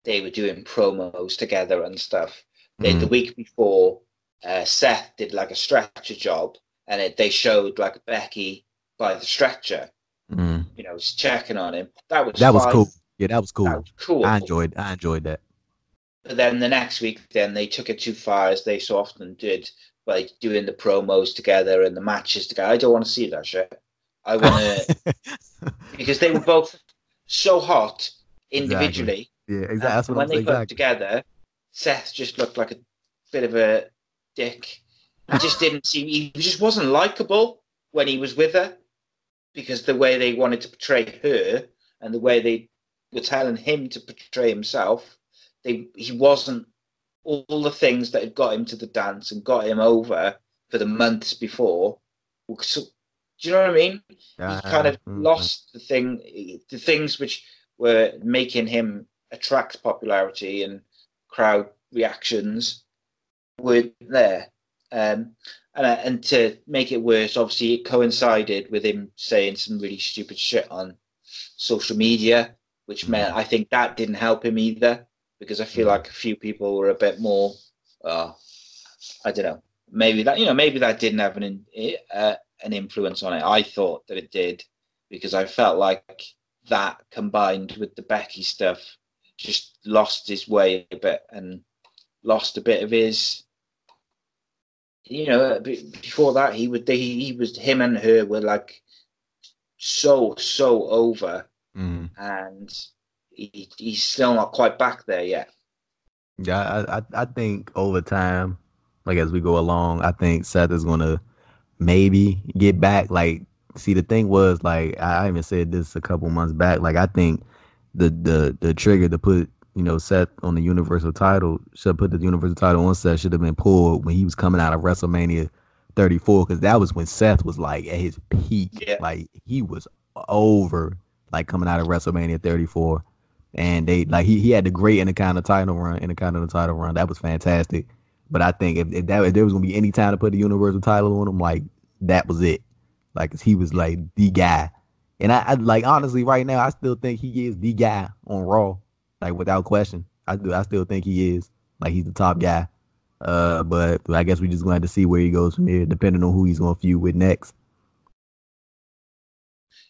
S3: they were doing promos together and stuff. They, the
S4: Mhm.
S3: week before, uh, Seth did like a stretcher job, and it, they showed like Becky by the stretcher.
S4: Mhm.
S3: You know, was checking on him. That was
S4: That was cool. Yeah, that was cool.
S3: That was cool.
S4: I enjoyed. I enjoyed that.
S3: But then the next week, then they took it too far, as they so often did, by doing the promos together and the matches together. I don't want to see that shit. I want to because they were both so hot individually.
S4: yeah, exactly. That's what
S3: when
S4: I'm
S3: they
S4: saying.
S3: put
S4: Exactly.
S3: together, Seth just looked like a bit of a dick. He just didn't seem. He just wasn't likable when he was with her because the way they wanted to portray her and the way they were telling him to portray himself, they he wasn't all the things that had got him to the dance and got him over for the months before. So, do you know what I mean? he kind of
S4: Mhm.
S3: lost the thing, the things which were making him attract popularity and crowd reactions weren't there. Um, and uh, and to make it worse, obviously it coincided with him saying some really stupid shit on social media, which meant I think that didn't help him either because I feel
S4: Mhm.
S3: like a few people were a bit more, uh, I don't know, maybe that you know maybe that didn't have an in, uh, an influence on it. I thought that it did because I felt like that combined with the Becky stuff just lost his way a bit and lost a bit of his. You know, before that he would he, he was him and her were like so so over,
S4: Mhm.
S3: and he, he's still not quite back there yet.
S4: Yeah, I, I I think over time, like as we go along, I think Seth is gonna maybe get back. Like, see, the thing was like I even said this a couple months back. Like, I think the the the trigger to put you know, Seth on the Universal title should put the Universal title on Seth should have been pulled when he was coming out of WrestleMania 34 because that was when Seth was like at his peak.
S3: Yeah.
S4: Like he was over, like coming out of WrestleMania 34, and they like he he had the great Intercontinental title run, Intercontinental title run. That was fantastic. But I think if, if that if there was gonna be any time to put the Universal title on him, like that was it. Like he was like the guy. And I, I like honestly right now I still think he is the guy on Raw, like without question. I do I still think he is like he's the top guy. Uh, but I guess we just gonna have to see where he goes from here, depending on who he's gonna feud with next.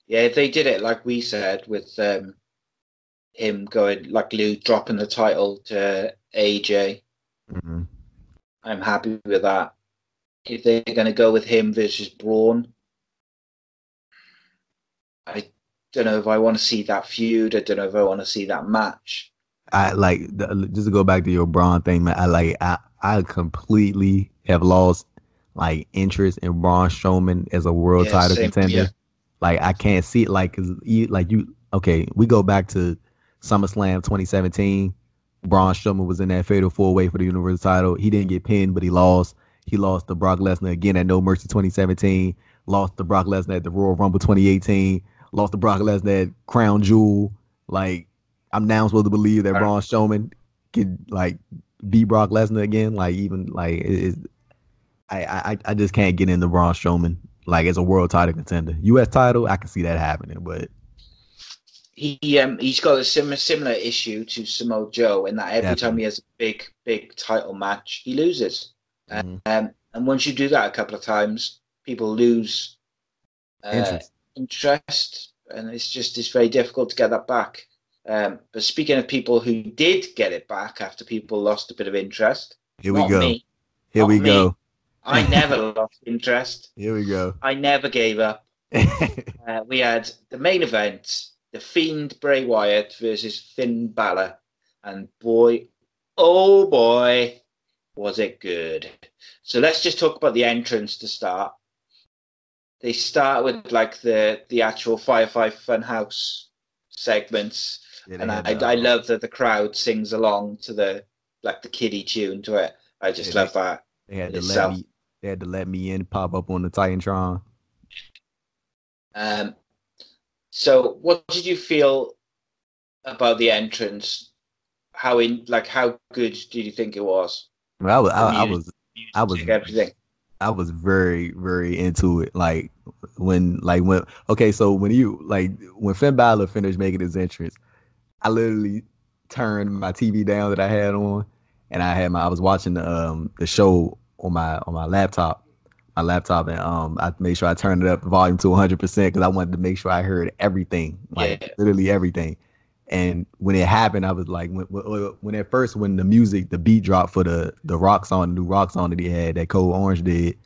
S3: Yeah, if they did it like we said with um, him going like Lou dropping the title to AJ,
S4: Mm-hmm.
S3: I'm happy with that. If they're going to go with him versus Braun, I don't know if I want to see that feud. I don't know if I want to see that match.
S4: I like the, just to go back to your Braun thing, man. I like I I completely have lost like interest in Braun Strowman as a world
S3: Yeah,
S4: title
S3: same
S4: contender.
S3: here.
S4: Like I can't see it like cause you, like you okay, we go back to SummerSlam 2017. Braun Strowman was in that fatal four way for the Universal title. He didn't get pinned, but he lost. He lost to Brock Lesnar again at No Mercy 2017. Lost to Brock Lesnar at the Royal Rumble 2018. Lost to Brock Lesnar at Crown Jewel. Like I'm now supposed to believe that. Braun Strowman could like beat Brock Lesnar again. Like even like it. I, I I just can't get into Braun Strowman like as a world title contender. U.S. title, I can see that happening, but
S3: He um he's got a similar similar issue to Samoa Joe in that every time he has a big big title match, he loses.
S4: mhm.
S3: Um, and once you do that a couple of times, people lose uh,
S4: interest.
S3: interest, and it's just it's very difficult to get that back. Um, but speaking of people who did get it back after people lost a bit of interest,
S4: Here we go.
S3: me.
S4: Here we
S3: me.
S4: go.
S3: I never lost interest.
S4: Here we go.
S3: I never gave up. Uh, we had the main event: the Fiend Bray Wyatt versus Finn Balor, and boy, oh boy, was it good! So let's just talk about the entrance to start. They start with like the the actual Firefly Funhouse segments,
S4: Yeah, they
S3: and I, I love that the crowd sings along to the like the kiddie tune to it. I just
S4: Yeah,
S3: love that.
S4: They had to
S3: itself.
S4: let me. They had to let me in, pop up on the Titantron.
S3: Um, so, what did you feel about the entrance? How in like how good did you think it was?
S4: I, was, I, I was I was-
S3: everything.
S4: I was very, very into it. Like when, like when, okay, so when you like when Finn Balor finished making his entrance, I literally turned my TV down that I had on, and I had my, I was watching the um the show on my on my laptop, my laptop, and um I made sure I turned it up volume to 100 percent because I wanted to make sure I heard everything, like
S3: Yeah.
S4: literally everything. And when it happened, I was like, when, when, at first, when the music, the beat dropped for the the rock song, the new rock song that he had, that Code Orange did,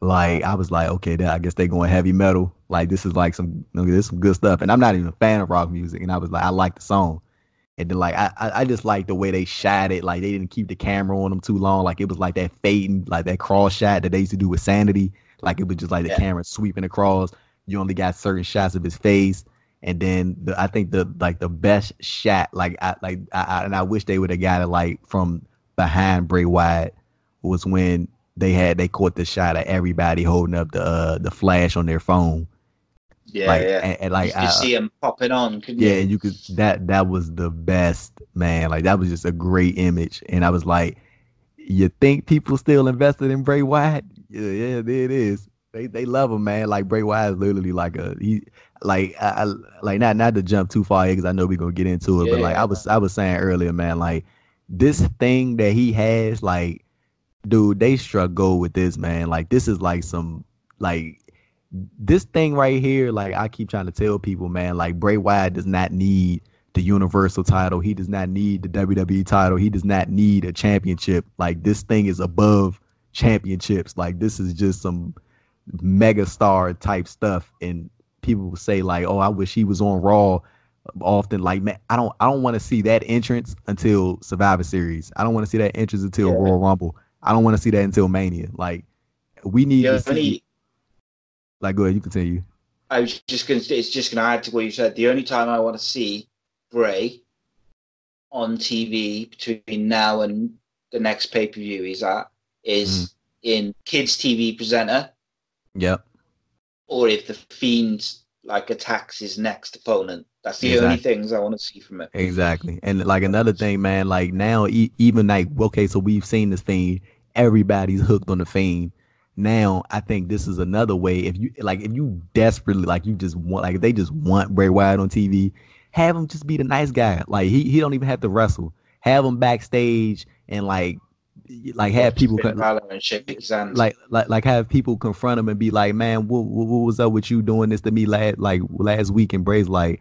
S4: like I was like, okay, that, I guess they going heavy metal. Like this is like some, this is some good stuff. And I'm not even a fan of rock music, and I was like, I like the song. And then like I, I just like the way they shot it. Like they didn't keep the camera on them too long. Like it was like that fading, like that cross shot that they used to do with Sanity. Like it was just like the
S3: Yeah.
S4: camera sweeping across. You only got certain shots of his face. And then the, I think the like the best shot, like I like I, I and I wish they would have got it like from behind Bray Wyatt was when they had they caught the shot of everybody holding up the uh, the flash on their phone.
S3: Yeah,
S4: like
S3: yeah.
S4: and, and
S3: you
S4: like
S3: could
S4: I-
S3: see him popping on,
S4: yeah,
S3: you?
S4: and you could that that was the best man. Like that was just a great image, and I was like, you think people still invested in Bray Wyatt? Yeah, yeah, there it is. They they love him, man. Like Bray Wyatt is literally like a he, like I, I like not not to jump too far because I know we're gonna get into it, but like
S3: Yeah.
S4: I was I was saying earlier, man, like this thing that he has, like, dude, they struck gold with this, man. Like this is like some like this thing right here, like I keep trying to tell people, man, like Bray Wyatt does not need the Universal title. He does not need the WWE title. He does not need a championship. Like this thing is above championships. Like this is just some mega star type stuff. And people will say like, "Oh, I wish he was on Raw." Often, like, man, I don't, I don't want to see that entrance until Survivor Series. I don't want to see that entrance until
S3: Yeah.
S4: Royal Rumble. I don't want to see that until Mania. Like, we need
S3: The
S4: to see. Like, go ahead, you continue.
S3: I was just going to. It's just going to add to what you said. The only time I want to see Bray on TV between now and the next pay per view he's at is
S4: Mm.
S3: in kids TV presenter,
S4: Yep.
S3: or if the Fiend like attacks his next opponent. That's the
S4: Exactly.
S3: only things I want to see from it.
S4: Exactly. And like another thing, man, like now, e- even like, okay, so we've seen this fiend. Everybody's hooked on the fiend. Now, I think this is another way. If you like, if you desperately like, you just want like, if they just want Bray Wyatt on TV, have him just be the nice guy. Like he he don't even have to wrestle. Have him backstage and like like have people
S3: Finn
S4: co-
S3: Balor and shake his hand.
S4: like like like have people confront him and be like, man, what, what what was up with you doing this to me last like last week? And Bray's like,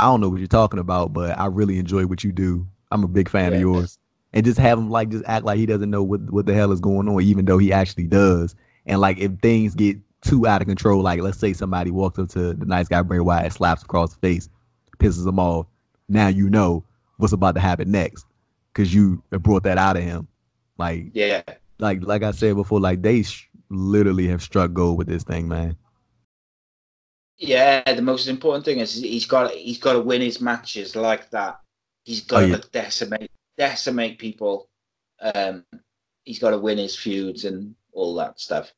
S4: I don't know what you're talking about, but I really enjoy what you do. I'm a big fan
S3: Yeah.
S4: of yours. And just have him like just act like he doesn't know what what the hell is going on, even though he actually does. And like if things get too out of control, like let's say somebody walks up to the nice guy Bray Wyatt, slaps across the face, pisses him off. Now you know what's about to happen next because you brought that out of him. Like
S3: yeah,
S4: like like I said before, like they sh- literally have struck gold with this thing, man.
S3: yeah. The most important thing is he's got he's got to win his matches like that. He's got
S4: Oh,
S3: to decimate decimate people. Um, he's got to win his feuds and all that stuff.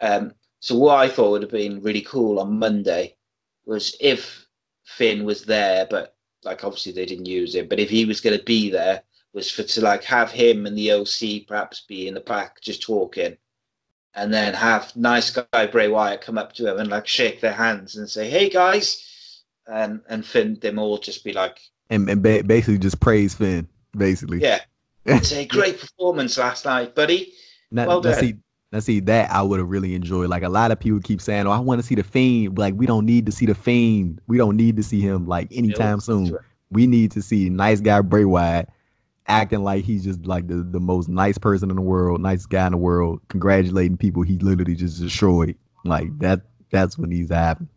S3: Um, so what I thought would have been really cool on Monday was if Finn was there, but like obviously they didn't use him. But if he was going to be there, was for to like have him and the OC perhaps be in the back just talking, and then have nice guy Bray Wyatt come up to him and like shake their hands and say, "Hey guys," and and Finn them all just be like,
S4: And and ba- basically just praise Finn, basically.
S3: "Yeah, it's a great performance last night, buddy."
S4: Now,
S3: well done.
S4: see, now see that I would have really enjoyed. Like a lot of people keep saying, "Oh, I want to see the Fiend." Like we don't need to see the Fiend. We don't need to see him like anytime soon. We need to see nice guy Bray Wyatt acting like he's just like the, the most nice person in the world, nice guy in the world, congratulating people he literally just destroyed. Like that. That's what needs to happen.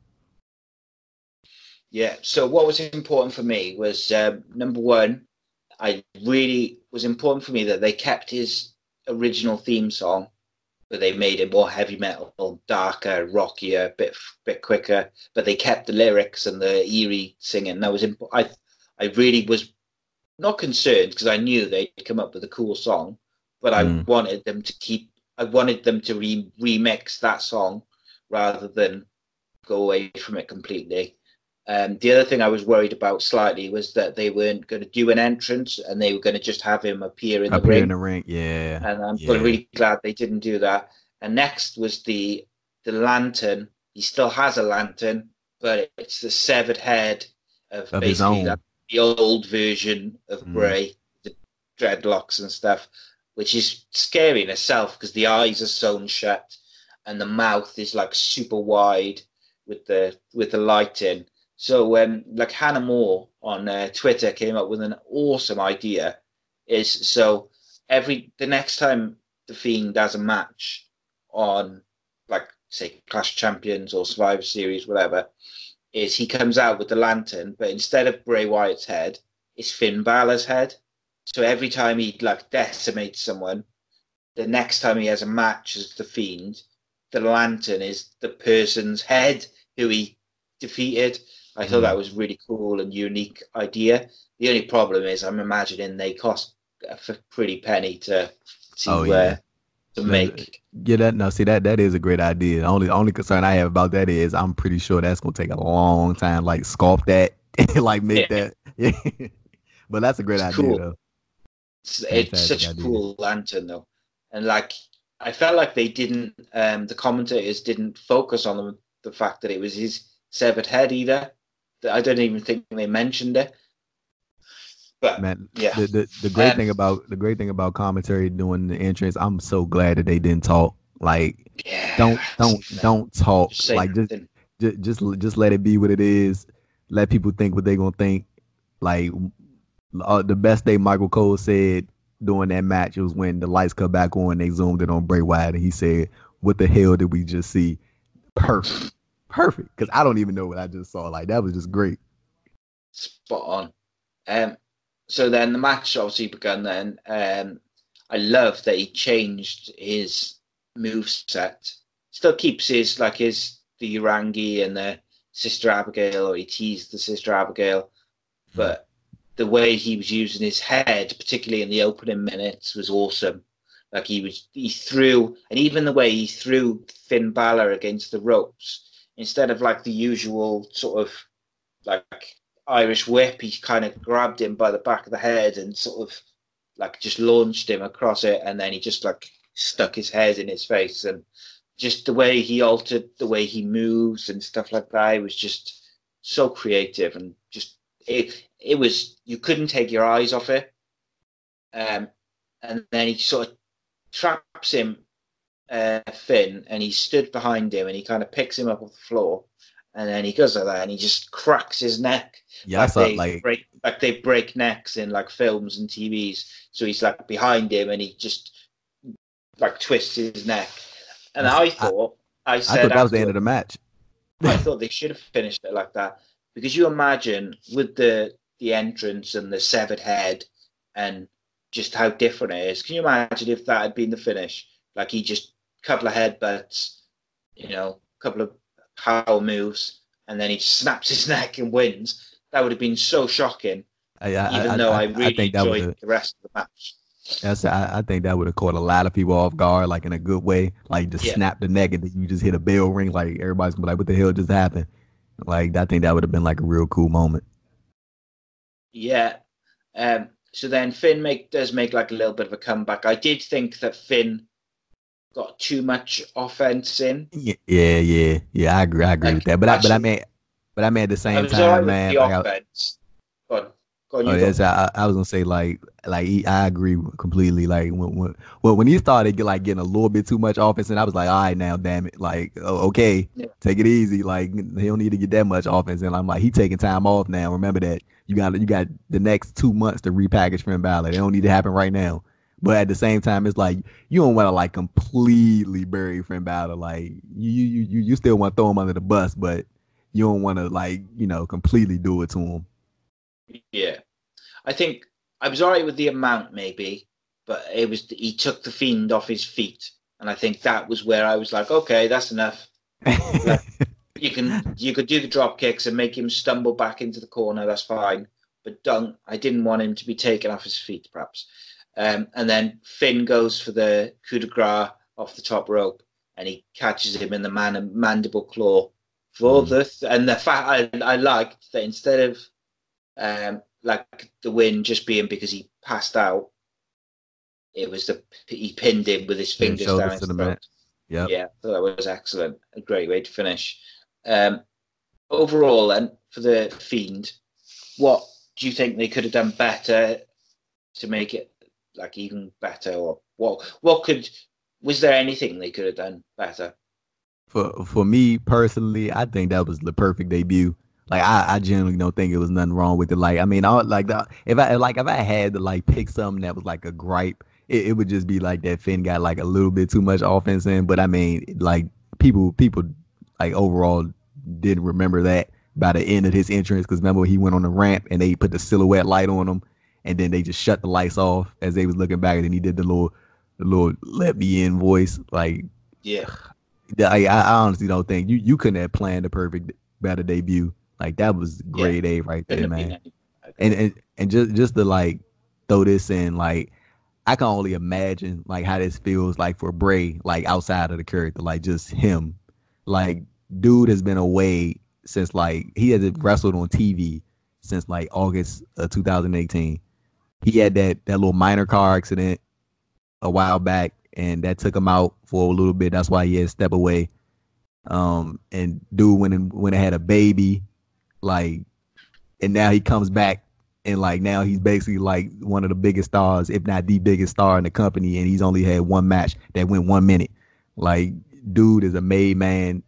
S3: Yeah. So what was important for me was um, number one, I really was important for me that they kept his original theme song, but they made it more heavy metal, darker, rockier, bit bit quicker. But they kept the lyrics and the eerie singing. That was imp- I I really was not concerned because I knew they'd come up with a cool song, but I
S4: Mm.
S3: wanted them to keep. I wanted them to re- remix that song rather than go away from it completely. Um, the other thing I was worried about slightly was that they weren't going to do an entrance and they were going to just have him appear in the
S4: Appear
S3: ring.
S4: in the ring, yeah.
S3: and I'm
S4: yeah.
S3: really glad they didn't do that. And next was the the lantern. He still has a lantern, but it's the severed head of,
S4: Of his own.
S3: that, the old version of
S4: Mm.
S3: Bray, the dreadlocks and stuff, which is scary in itself because the eyes are sewn shut and the mouth is like super wide with the with the light in. So um, like Hannah Moore on uh, Twitter came up with an awesome idea. Is so every the next time the Fiend does a match on like say Clash Champions or Survivor Series, whatever, is he comes out with the lantern, but instead of Bray Wyatt's head, it's Finn Balor's head. So every time he like decimates someone, the next time he has a match as the Fiend, the lantern is the person's head who he defeated. I thought
S4: Mhm.
S3: that was really cool and unique idea. The only problem is I'm imagining they cost a pretty penny to to
S4: Oh,
S3: uh, to make.
S4: Yeah, that no, see that that is a great idea. The only only concern I have about that is I'm pretty sure that's gonna take a long time, like sculpt that, like make that. Yeah. but that's a great
S3: It's
S4: idea
S3: cool.
S4: though.
S3: It's, it's such a
S4: idea.
S3: cool lantern though, and like I felt like they didn't. Um, the commentators didn't focus on the, the fact that it was his severed head either. I don't even think they mentioned it. But
S4: Man,
S3: yeah,
S4: the the, the great
S3: Um,
S4: thing about the great thing about commentary doing the entrance, I'm so glad that they didn't talk. Like
S3: yeah,
S4: don't don't don't talk.
S3: Just
S4: Like just just just just let it be what it is. Let people think what they're gonna think. Like uh, the best day Michael Cole said during that match was when the lights cut back on. They zoomed in on Bray Wyatt, and he said, "What the hell did we just see?" Perfect, perfect. Because I don't even know what I just saw. Like that was just great.
S3: spot on. Um, so then the match obviously began. Then um, I love that he changed his move set. Still keeps his like his the Uranage and the Sister Abigail, or he teased the Sister Abigail, but the way he was using his head, particularly in the opening minutes, was awesome. Like he was, he threw, and even the way he threw Finn Balor against the ropes, instead of like the usual sort of like Irish whip, he kind of grabbed him by the back of the head and sort of like just launched him across it, and then he just like stuck his head in his face, and just the way he altered the way he moves and stuff like that, it was just so creative and just it. It was you couldn't take your eyes off it. Um, and then he sort of traps him, uh, Finn, and he stood behind him, and he kind of picks him up off the floor, and then he goes like that, and he just cracks his neck.
S4: Yeah,
S3: like
S4: I saw
S3: they
S4: like
S3: break, like they break necks in like films and TVs. So he's like behind him, and he just like twists his neck. And I,
S4: I-
S3: thought, I,
S4: I
S3: said,
S4: thought that was the end of the match.
S3: I thought they should have finished it like that because you imagine with the the entrance and the severed head and just how different it is. Can you imagine if that had been the finish? Like he just couple of headbutts, you know, a couple of power moves, and then he snaps his neck and wins. That would have been so shocking.
S4: I, I,
S3: Even
S4: I,
S3: though I, really
S4: I think that
S3: enjoyed
S4: would
S3: the rest of the match.
S4: that's I, I think that would have caught a lot of people off guard, like in a good way. Like just
S3: Yeah.
S4: snap the neck and then you just hit a bell ring, like everybody's gonna be like, "What the hell just happened?" Like I think that would have been like a real cool moment.
S3: Yeah. Um, so then Finn make does make like a little bit of a comeback. I did think that Finn got too much offense in.
S4: Yeah, yeah, yeah, yeah. I agree. I agree
S3: Like,
S4: with that. But I, but I
S3: actually-
S4: mean, but I mean at the same
S3: was all right
S4: time, man. Like, I,
S3: offense. Go on. Go on,
S4: oh, yes, I, I was gonna say like, like he- I agree completely. Like when, when, well, when he started get, like getting a little bit too much offense, and I was like, all right, now, damn it, like, oh, okay,
S3: Yeah.
S4: take it easy. Like he don't need to get that much offense, and I'm like, he taking time off now. Remember that you got you got the next two months to repackage Finn Balor. It don't need to happen right now. But at the same time, it's like you don't want to like completely bury Finn Balor. Like you you you you still want to throw him under the bus, but you don't want to like you know completely do it to him.
S3: Yeah, I think I was alright with the amount, maybe, but it was he took the fiend off his feet, and I think that was where I was like, okay, that's enough. You can you could do the drop kicks and make him stumble back into the corner. That's fine, but don't. I didn't want him to be taken off his feet, perhaps. Um, and then Finn goes for the coup de grace off the top rope, and he catches him in the man mandible claw. For
S4: Mm.
S3: the and the fact I, I liked that instead of um, like the win just being because he passed out, it was the he pinned him with his fingers down his throat.
S4: Yep.
S3: Yeah, so that was excellent. A great way to finish. Um, overall, and for the Fiend, what do you think they could have done better to make it like even better, or what? What could was there anything they could have done better?
S4: for for me personally, I think that was the perfect debut. Like I, I genuinely don't think it was nothing wrong with it. Like I mean, I like the, if I like if I had to like pick something that was like a gripe, it, it would just be like that Finn got like a little bit too much offense in. But I mean, like people people like overall didn't remember that by the end of his entrance because remember he went on the ramp and they put the silhouette light on him and then they just shut the lights off as they was looking back and then he did the little the little let me in voice like
S3: Yeah,
S4: I, I honestly don't think you you couldn't have planned the perfect better debut. Like that was grade A right there, man. And, and and just just to like throw this in, like I can only imagine like how this feels like for Bray, like outside of the character, like just him. Like dude has been away since like he hasn't wrestled on TV since like August of 2018. He had that that little minor car accident a while back, and that took him out for a little bit. That's why he had step away. Um, and dude went and went had a baby, like, and now he comes back and like now he's basically like one of the biggest stars, if not the biggest star in the company, and he's only had one match that went one minute. Like, dude is a made man,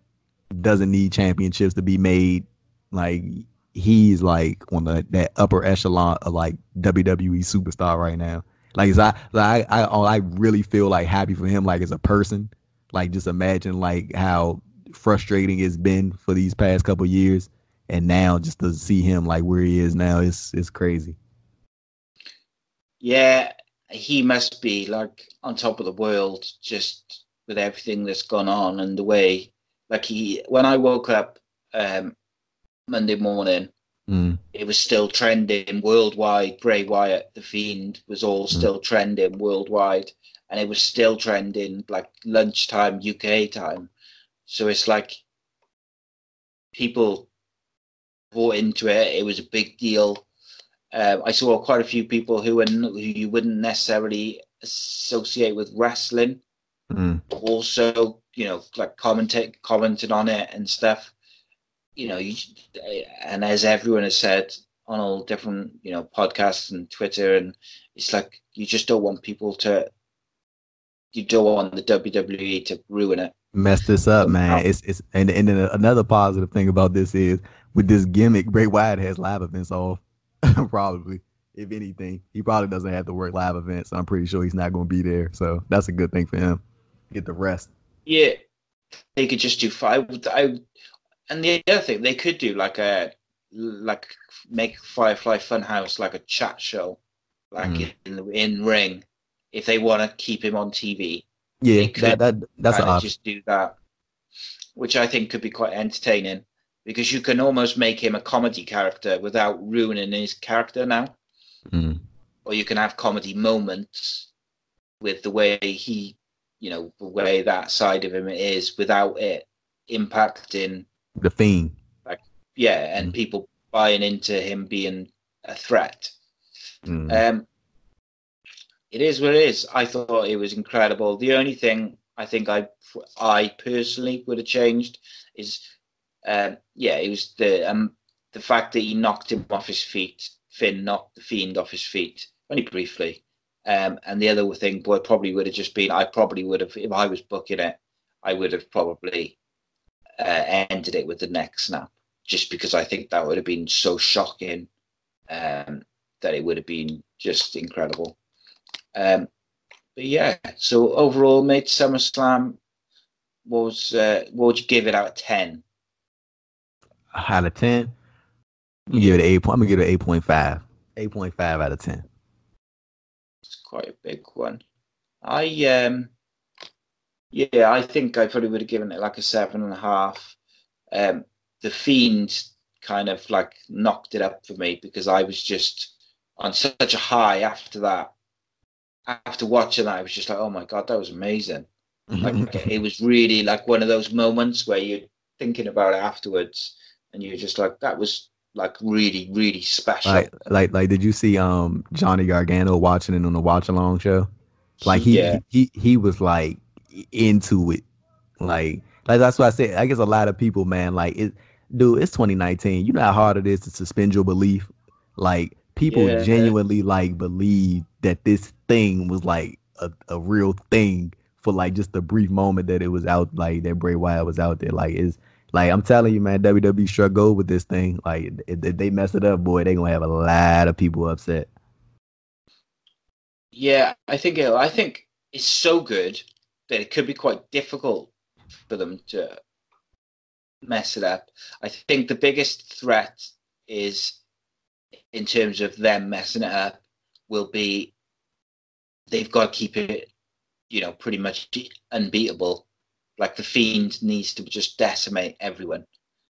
S4: doesn't need championships to be made. Like, he's like on the that upper echelon of like WWE superstar right now. Like, I like I I I really feel like happy for him, like as a person. Like, just imagine like how frustrating it's been for these past couple years and now just to see him like where he is now it's it's crazy
S3: Yeah, he must be like on top of the world just with everything that's gone on and the way like he when I woke up um Monday morning
S4: Mm.
S3: it was still trending worldwide. Bray Wyatt, the Fiend, was all
S4: Mm.
S3: still trending worldwide, and it was still trending like lunchtime UK time. So it's like people bought into it. It was a big deal. Uh, I saw quite a few people who were who you wouldn't necessarily associate with wrestling
S4: Mm.
S3: also, you know, like commentate, commented on it and stuff. You know, you, uh, and as everyone has said on all different, you know, podcasts and Twitter, and it's like you just don't want people to, you don't want the WWE to ruin it.
S4: Mess this up, man. Oh. It's it's and and then another positive thing about this is with this gimmick, Bray Wyatt has live events off. probably, if anything, he probably doesn't have to work live events. So I'm pretty sure he's not going to be there. So that's a good thing for him. Get the rest.
S3: Yeah, they could just do five. I, and the other thing they could do like a like make Firefly Funhouse like a chat show, like
S4: Mhm.
S3: in the in ring, if they want to keep him on TV.
S4: Yeah, that, that that's an
S3: kind of
S4: option.
S3: just do that, which I think could be quite entertaining because you can almost make him a comedy character without ruining his character now,
S4: Mm.
S3: or you can have comedy moments with the way he, you know, the way that side of him is without it impacting,
S4: The fiend.
S3: yeah, and
S4: Mhm.
S3: people buying into him being a threat.
S4: Mm.
S3: Um, it is what it is. I thought it was incredible. The only thing I think I I personally would have changed is, um, yeah, it was the um, the fact that he knocked him off his feet. Finn knocked the fiend off his feet only briefly. Um, and the other thing, boy, probably would have just been. I probably would have, if I was booking it, I would have probably uh, ended it with the neck snap, just because I think that would have been so shocking. Um, that it would have been just incredible. Um, but yeah, so overall, mate, SummerSlam was uh, what would you give it out of ten?
S4: out of ten, I'm give it eight. point- I'm gonna give it eight point five. Eight point five out of ten.
S3: It's quite a big one. I um, yeah, I think I probably would have given it like a seven and a half. Um, the Fiend kind of like knocked it up for me because I was just on such a high after that. After watching that, I was just like, oh my god, that was amazing. Like it was really like one of those moments where you're thinking about it afterwards, and you're just like, that was like really, really special.
S4: like like like did you see um Johnny Gargano watching it on the watch along show? Like he,
S3: yeah,
S4: he he was like into it. Like like that's what I said. I guess a lot of people, man, like it dude, it's 2019. You know how hard it is to suspend your belief. Like people
S3: Yeah.
S4: genuinely like believe that this thing was like a, a real thing for like just the brief moment that it was out like that Bray Wyatt was out there. Like it's like I'm telling you, man, WWE struck gold with this thing. Like if, if they mess it up, boy, they gonna have a lot of people upset.
S3: yeah. I think it, I think it's so good that it could be quite difficult for them to mess it up. I think the biggest threat is in terms of them messing it up will be they've got to keep it, you know, pretty much unbeatable. Like the fiend needs to just decimate everyone.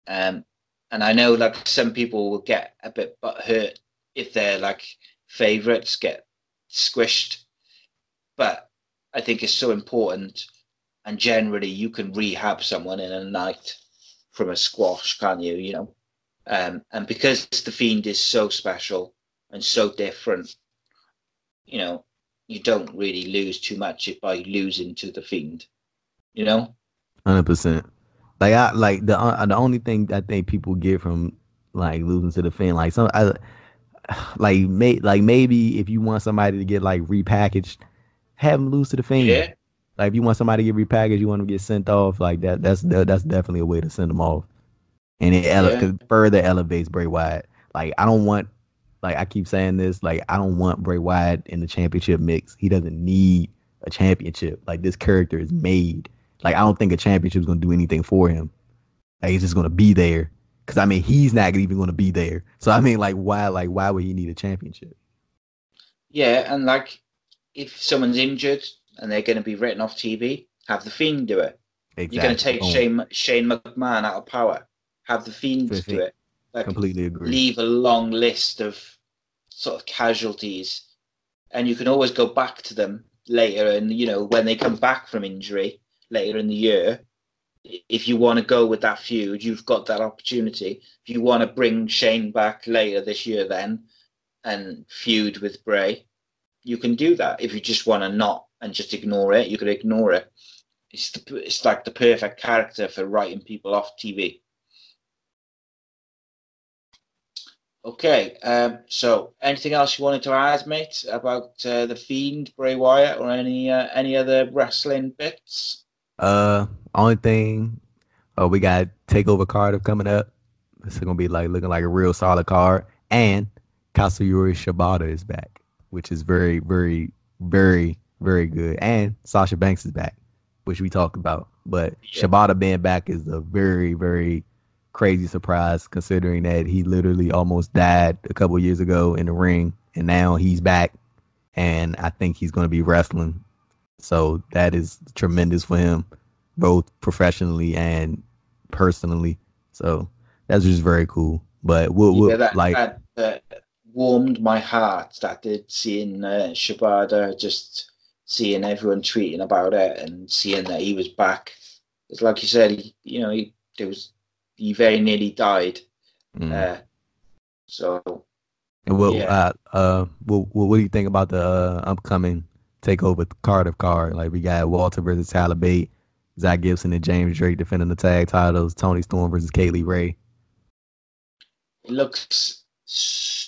S3: Um, and I know like some people will get a bit but hurt if their like favorites get squished, but I think it's so important. And generally, you can rehab someone in a night from a squash, can't you? You know, um, and because the fiend is so special and so different, you know, you don't really lose too much by losing to the fiend. You know,
S4: Hundred percent. Like I like the uh, the only thing I think people get from like losing to the fiend, like some, I, like may like maybe if you want somebody to get like repackaged, have them lose to the fan.
S3: yeah,
S4: Like if you want somebody to get repackaged, you want them to get sent off. Like that. That's that, that's definitely a way to send them off, and it ele-
S3: Yeah.
S4: further elevates Bray Wyatt. Like I don't want, like I keep saying this, like I don't want Bray Wyatt in the championship mix. He doesn't need a championship. Like this character is made. Like I don't think a championship is gonna do anything for him. Like he's just gonna be there. Cause I mean he's not even gonna be there. So I mean like why like why would he need a championship?
S3: yeah, and like if someone's injured and they're going to be written off TV, have the fiend do it.
S4: Exactly.
S3: You're going to take
S4: Boom.
S3: Shane Shane McMahon out of power. Have the fiend do it. like
S4: Completely agree.
S3: leave a long list of sort of casualties, and you can always go back to them later. And you know when they come back from injury later in the year, if you want to go with that feud, you've got that opportunity. If you want to bring Shane back later this year, then and feud with Bray, you can do that. If you just want to not and just ignore it, you can ignore it. It's the, it's like the perfect character for writing people off TV. Okay, um, so anything else you wanted to add, mate, about uh, the Fiend, Bray Wyatt, or any uh, any other wrestling bits?
S4: Uh, only thing, oh, we got Takeover Cardiff coming up. It's gonna be like looking like a real solid card, and Katsuyori Shibata is back, which is very, very, very, very good. And Sasha Banks is back, which we talked about. But
S3: Yeah.
S4: Shibata being back is a very, very crazy surprise, considering that he literally almost died a couple years ago in the ring, and now he's back, and I think he's gonna be wrestling. So that is tremendous for him, both professionally and personally. So that's just very cool. But we'll, we'll
S3: yeah, that,
S4: like
S3: that, uh, warmed my heart. That did seeing uh, Shibata, just seeing everyone tweeting about it and seeing that he was back. It's like you said, he, you know, he there was he very nearly died.
S4: mm.
S3: Uh, so
S4: And what
S3: Yeah.
S4: uh uh what, what what do you think about the uh, upcoming takeover Cardiff card? Of card? Like we got Walter versus Tyler Bate, Zach Gibson and James Drake defending the tag titles, Toni Storm versus Kay Lee Ray.
S3: it looks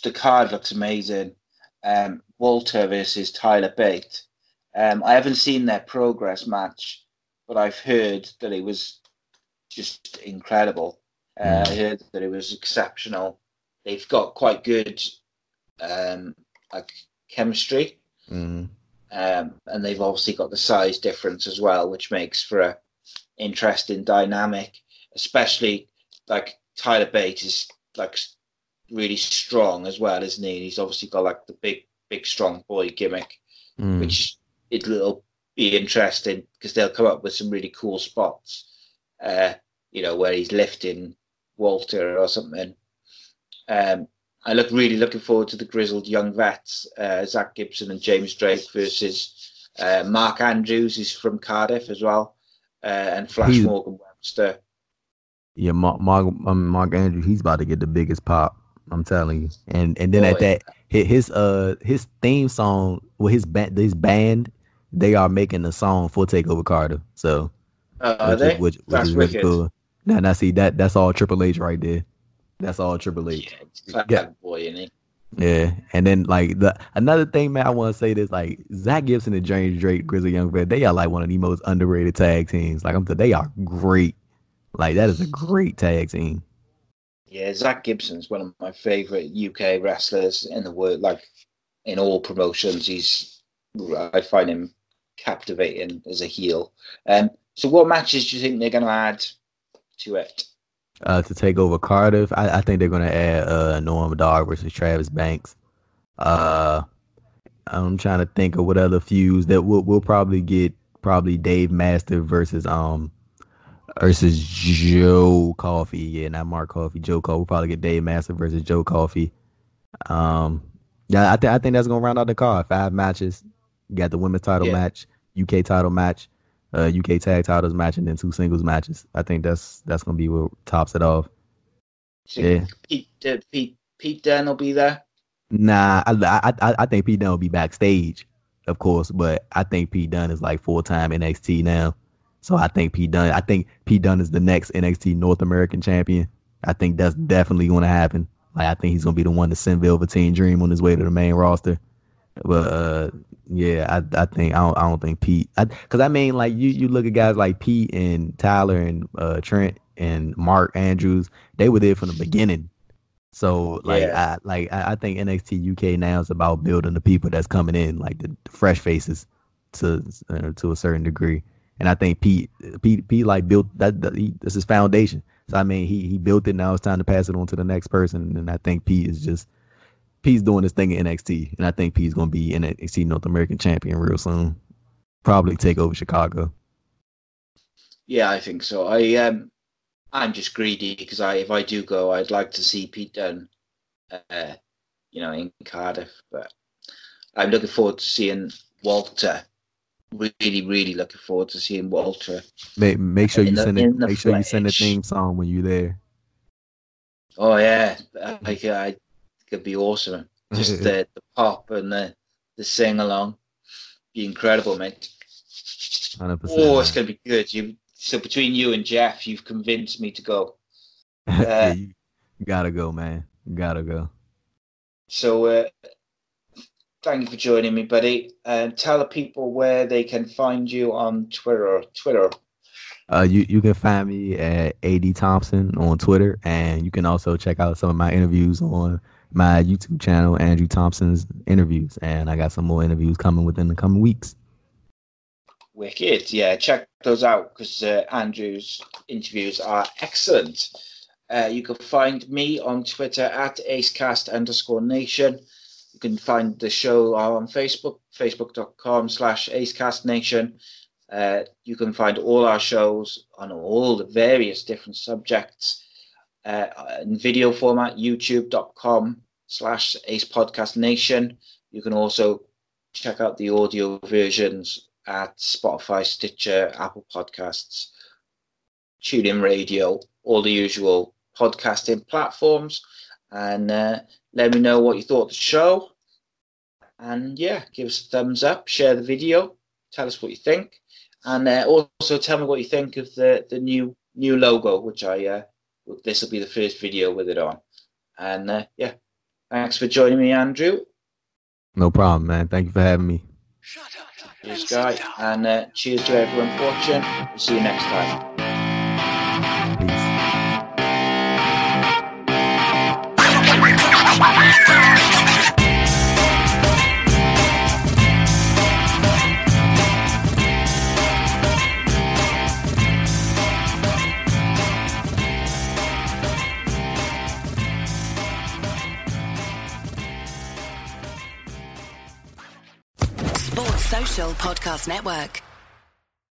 S3: the card looks amazing. Um, Walter versus Tyler Bate. Um, I haven't seen their progress match, but I've heard that it was just incredible. Uh, I heard that it was exceptional. They've got quite good um, like chemistry,
S4: Mm.
S3: um, and they've obviously got the size difference as well, which makes for a interesting dynamic. Especially like Tyler Bate is like really strong as well, isn't he? He's obviously got like the big, big, strong boy gimmick,
S4: Mm.
S3: which it'll be interesting because they'll come up with some really cool spots. Uh, you know, where he's lifting Walter or something. Um, I look really looking forward to the grizzled young vets, uh, Zach Gibson and James Drake versus uh, Mark Andrews, who's from Cardiff as well, uh, and Flash
S4: He's-
S3: Morgan Webster.
S4: Yeah, Mark, Mark, um, Mark Andrews, he's about to get the biggest pop. I'm telling you. And and then
S3: Boy.
S4: at that, his, his uh his theme song, well his band, this band, they are making a song for Takeover Cardiff. So
S3: Uh,
S4: which, is, which, which is really
S3: wicked.
S4: cool. Now, now see that that's all Triple H right there. That's all Triple H.
S3: Yeah,
S4: Yeah.
S3: boy.
S4: Yeah, and then like the another thing, man, I want to say this: like Zach Gibson and James Drake, Grizzly Young Vet, they are like one of the most underrated tag teams. Like I'm, they are great. Like that is a great tag team.
S3: Yeah, Zach Gibson's one of my favourite UK wrestlers in the world. Like in all promotions, he's I find him captivating as a heel. Um, so, what matches do you think they're going to add to it?
S4: Uh, to take over Cardiff, I, I think they're gonna add uh Noam Dar versus Travis Banks. Uh, I'm trying to think of what other feuds that we'll we'll probably get. Probably Dave Mastiff versus um versus Joe Coffey. Yeah, not Mark Coffey. Joe Coffey. We'll probably get Dave Mastiff versus Joe Coffey. Um, yeah, I think I think that's gonna round out the card. Five matches. You got the women's title
S3: Yeah.
S4: match, UK title match, uh, UK tag titles match, and then two singles matches. I think that's that's gonna be what tops it off. Yeah.
S3: Pete, uh, Pete, Pete Dunne will be there.
S4: Nah, I I I, I think Pete Dunne will be backstage, of course, but I think Pete Dunne is like full time NXT now. So I think Pete Dunne. I think Pete Dunne is the next NXT North American champion. I think that's definitely going to happen. Like I think he's going to be the one to send Velveteen Dream on his way to the main roster. But uh, yeah, I I think I don't I don't think Pete. Because I, mean, like you you look at guys like Pete and Tyler and uh, Trent and Mark Andrews. They were there from the beginning. So like
S3: Yeah.
S4: I like I, I think NXT UK now is about building the people that's coming in, like the, the fresh faces, to uh, to a certain degree. And I think Pete Pete Pete like built that, that he, that's his foundation. So I mean he he built it. Now it's time to pass it on to the next person. And I think Pete is just Pete's doing this thing in NXT, and I think Pete's gonna be NXT North American champion real soon. Probably take over Chicago.
S3: Yeah, I think so. I um, I'm just greedy because I, if I do go, I'd like to see Pete Dunne, uh, you know, in Cardiff. But I'm looking forward to seeing Walter. Really, really looking forward to seeing Walter.
S4: Make make sure you
S3: the-
S4: send it. Make sure you send the theme song when you're there.
S3: Oh yeah, like uh, it could be awesome. Just the, the pop and the the sing along, be incredible, mate.
S4: Hundred percent.
S3: Oh, it's gonna be good. You so between you and Jeff, you've convinced me to go.
S4: you, you gotta go, man. You gotta go.
S3: So uh, thank you for joining me, buddy. And tell the people where they can find you on Twitter. Twitter.
S4: Uh, you you can find me at Ad Thompson on Twitter, and you can also check out some of my interviews on my YouTube channel, Andrew Thompson's interviews, and I got some more interviews coming within the coming weeks.
S3: Wicked. Yeah, check those out because uh, Andrew's interviews are excellent. Uh, you can find me on Twitter at acecast underscore nation. Can find the show on Facebook, facebook.com slash acecastnation. Uh, you can find all our shows on all the various different subjects uh, in video format, youtube.com slash ace podcast nation. You can also check out the audio versions at Spotify, Stitcher, Apple Podcasts, TuneIn Radio, all the usual podcasting platforms. And uh, let me know what you thought of the show. And yeah, give us a thumbs up, share the video, tell us what you think, and uh, also tell me what you think of the, the new new logo, which I uh, this will be the first video with it on. And uh, yeah, thanks for joining me, Andrew.
S4: No problem, man. Thank you for having me.
S2: Shut up and
S3: Cheers, guy, and uh, cheers to everyone watching. We'll see you next time.
S1: Podcast Network.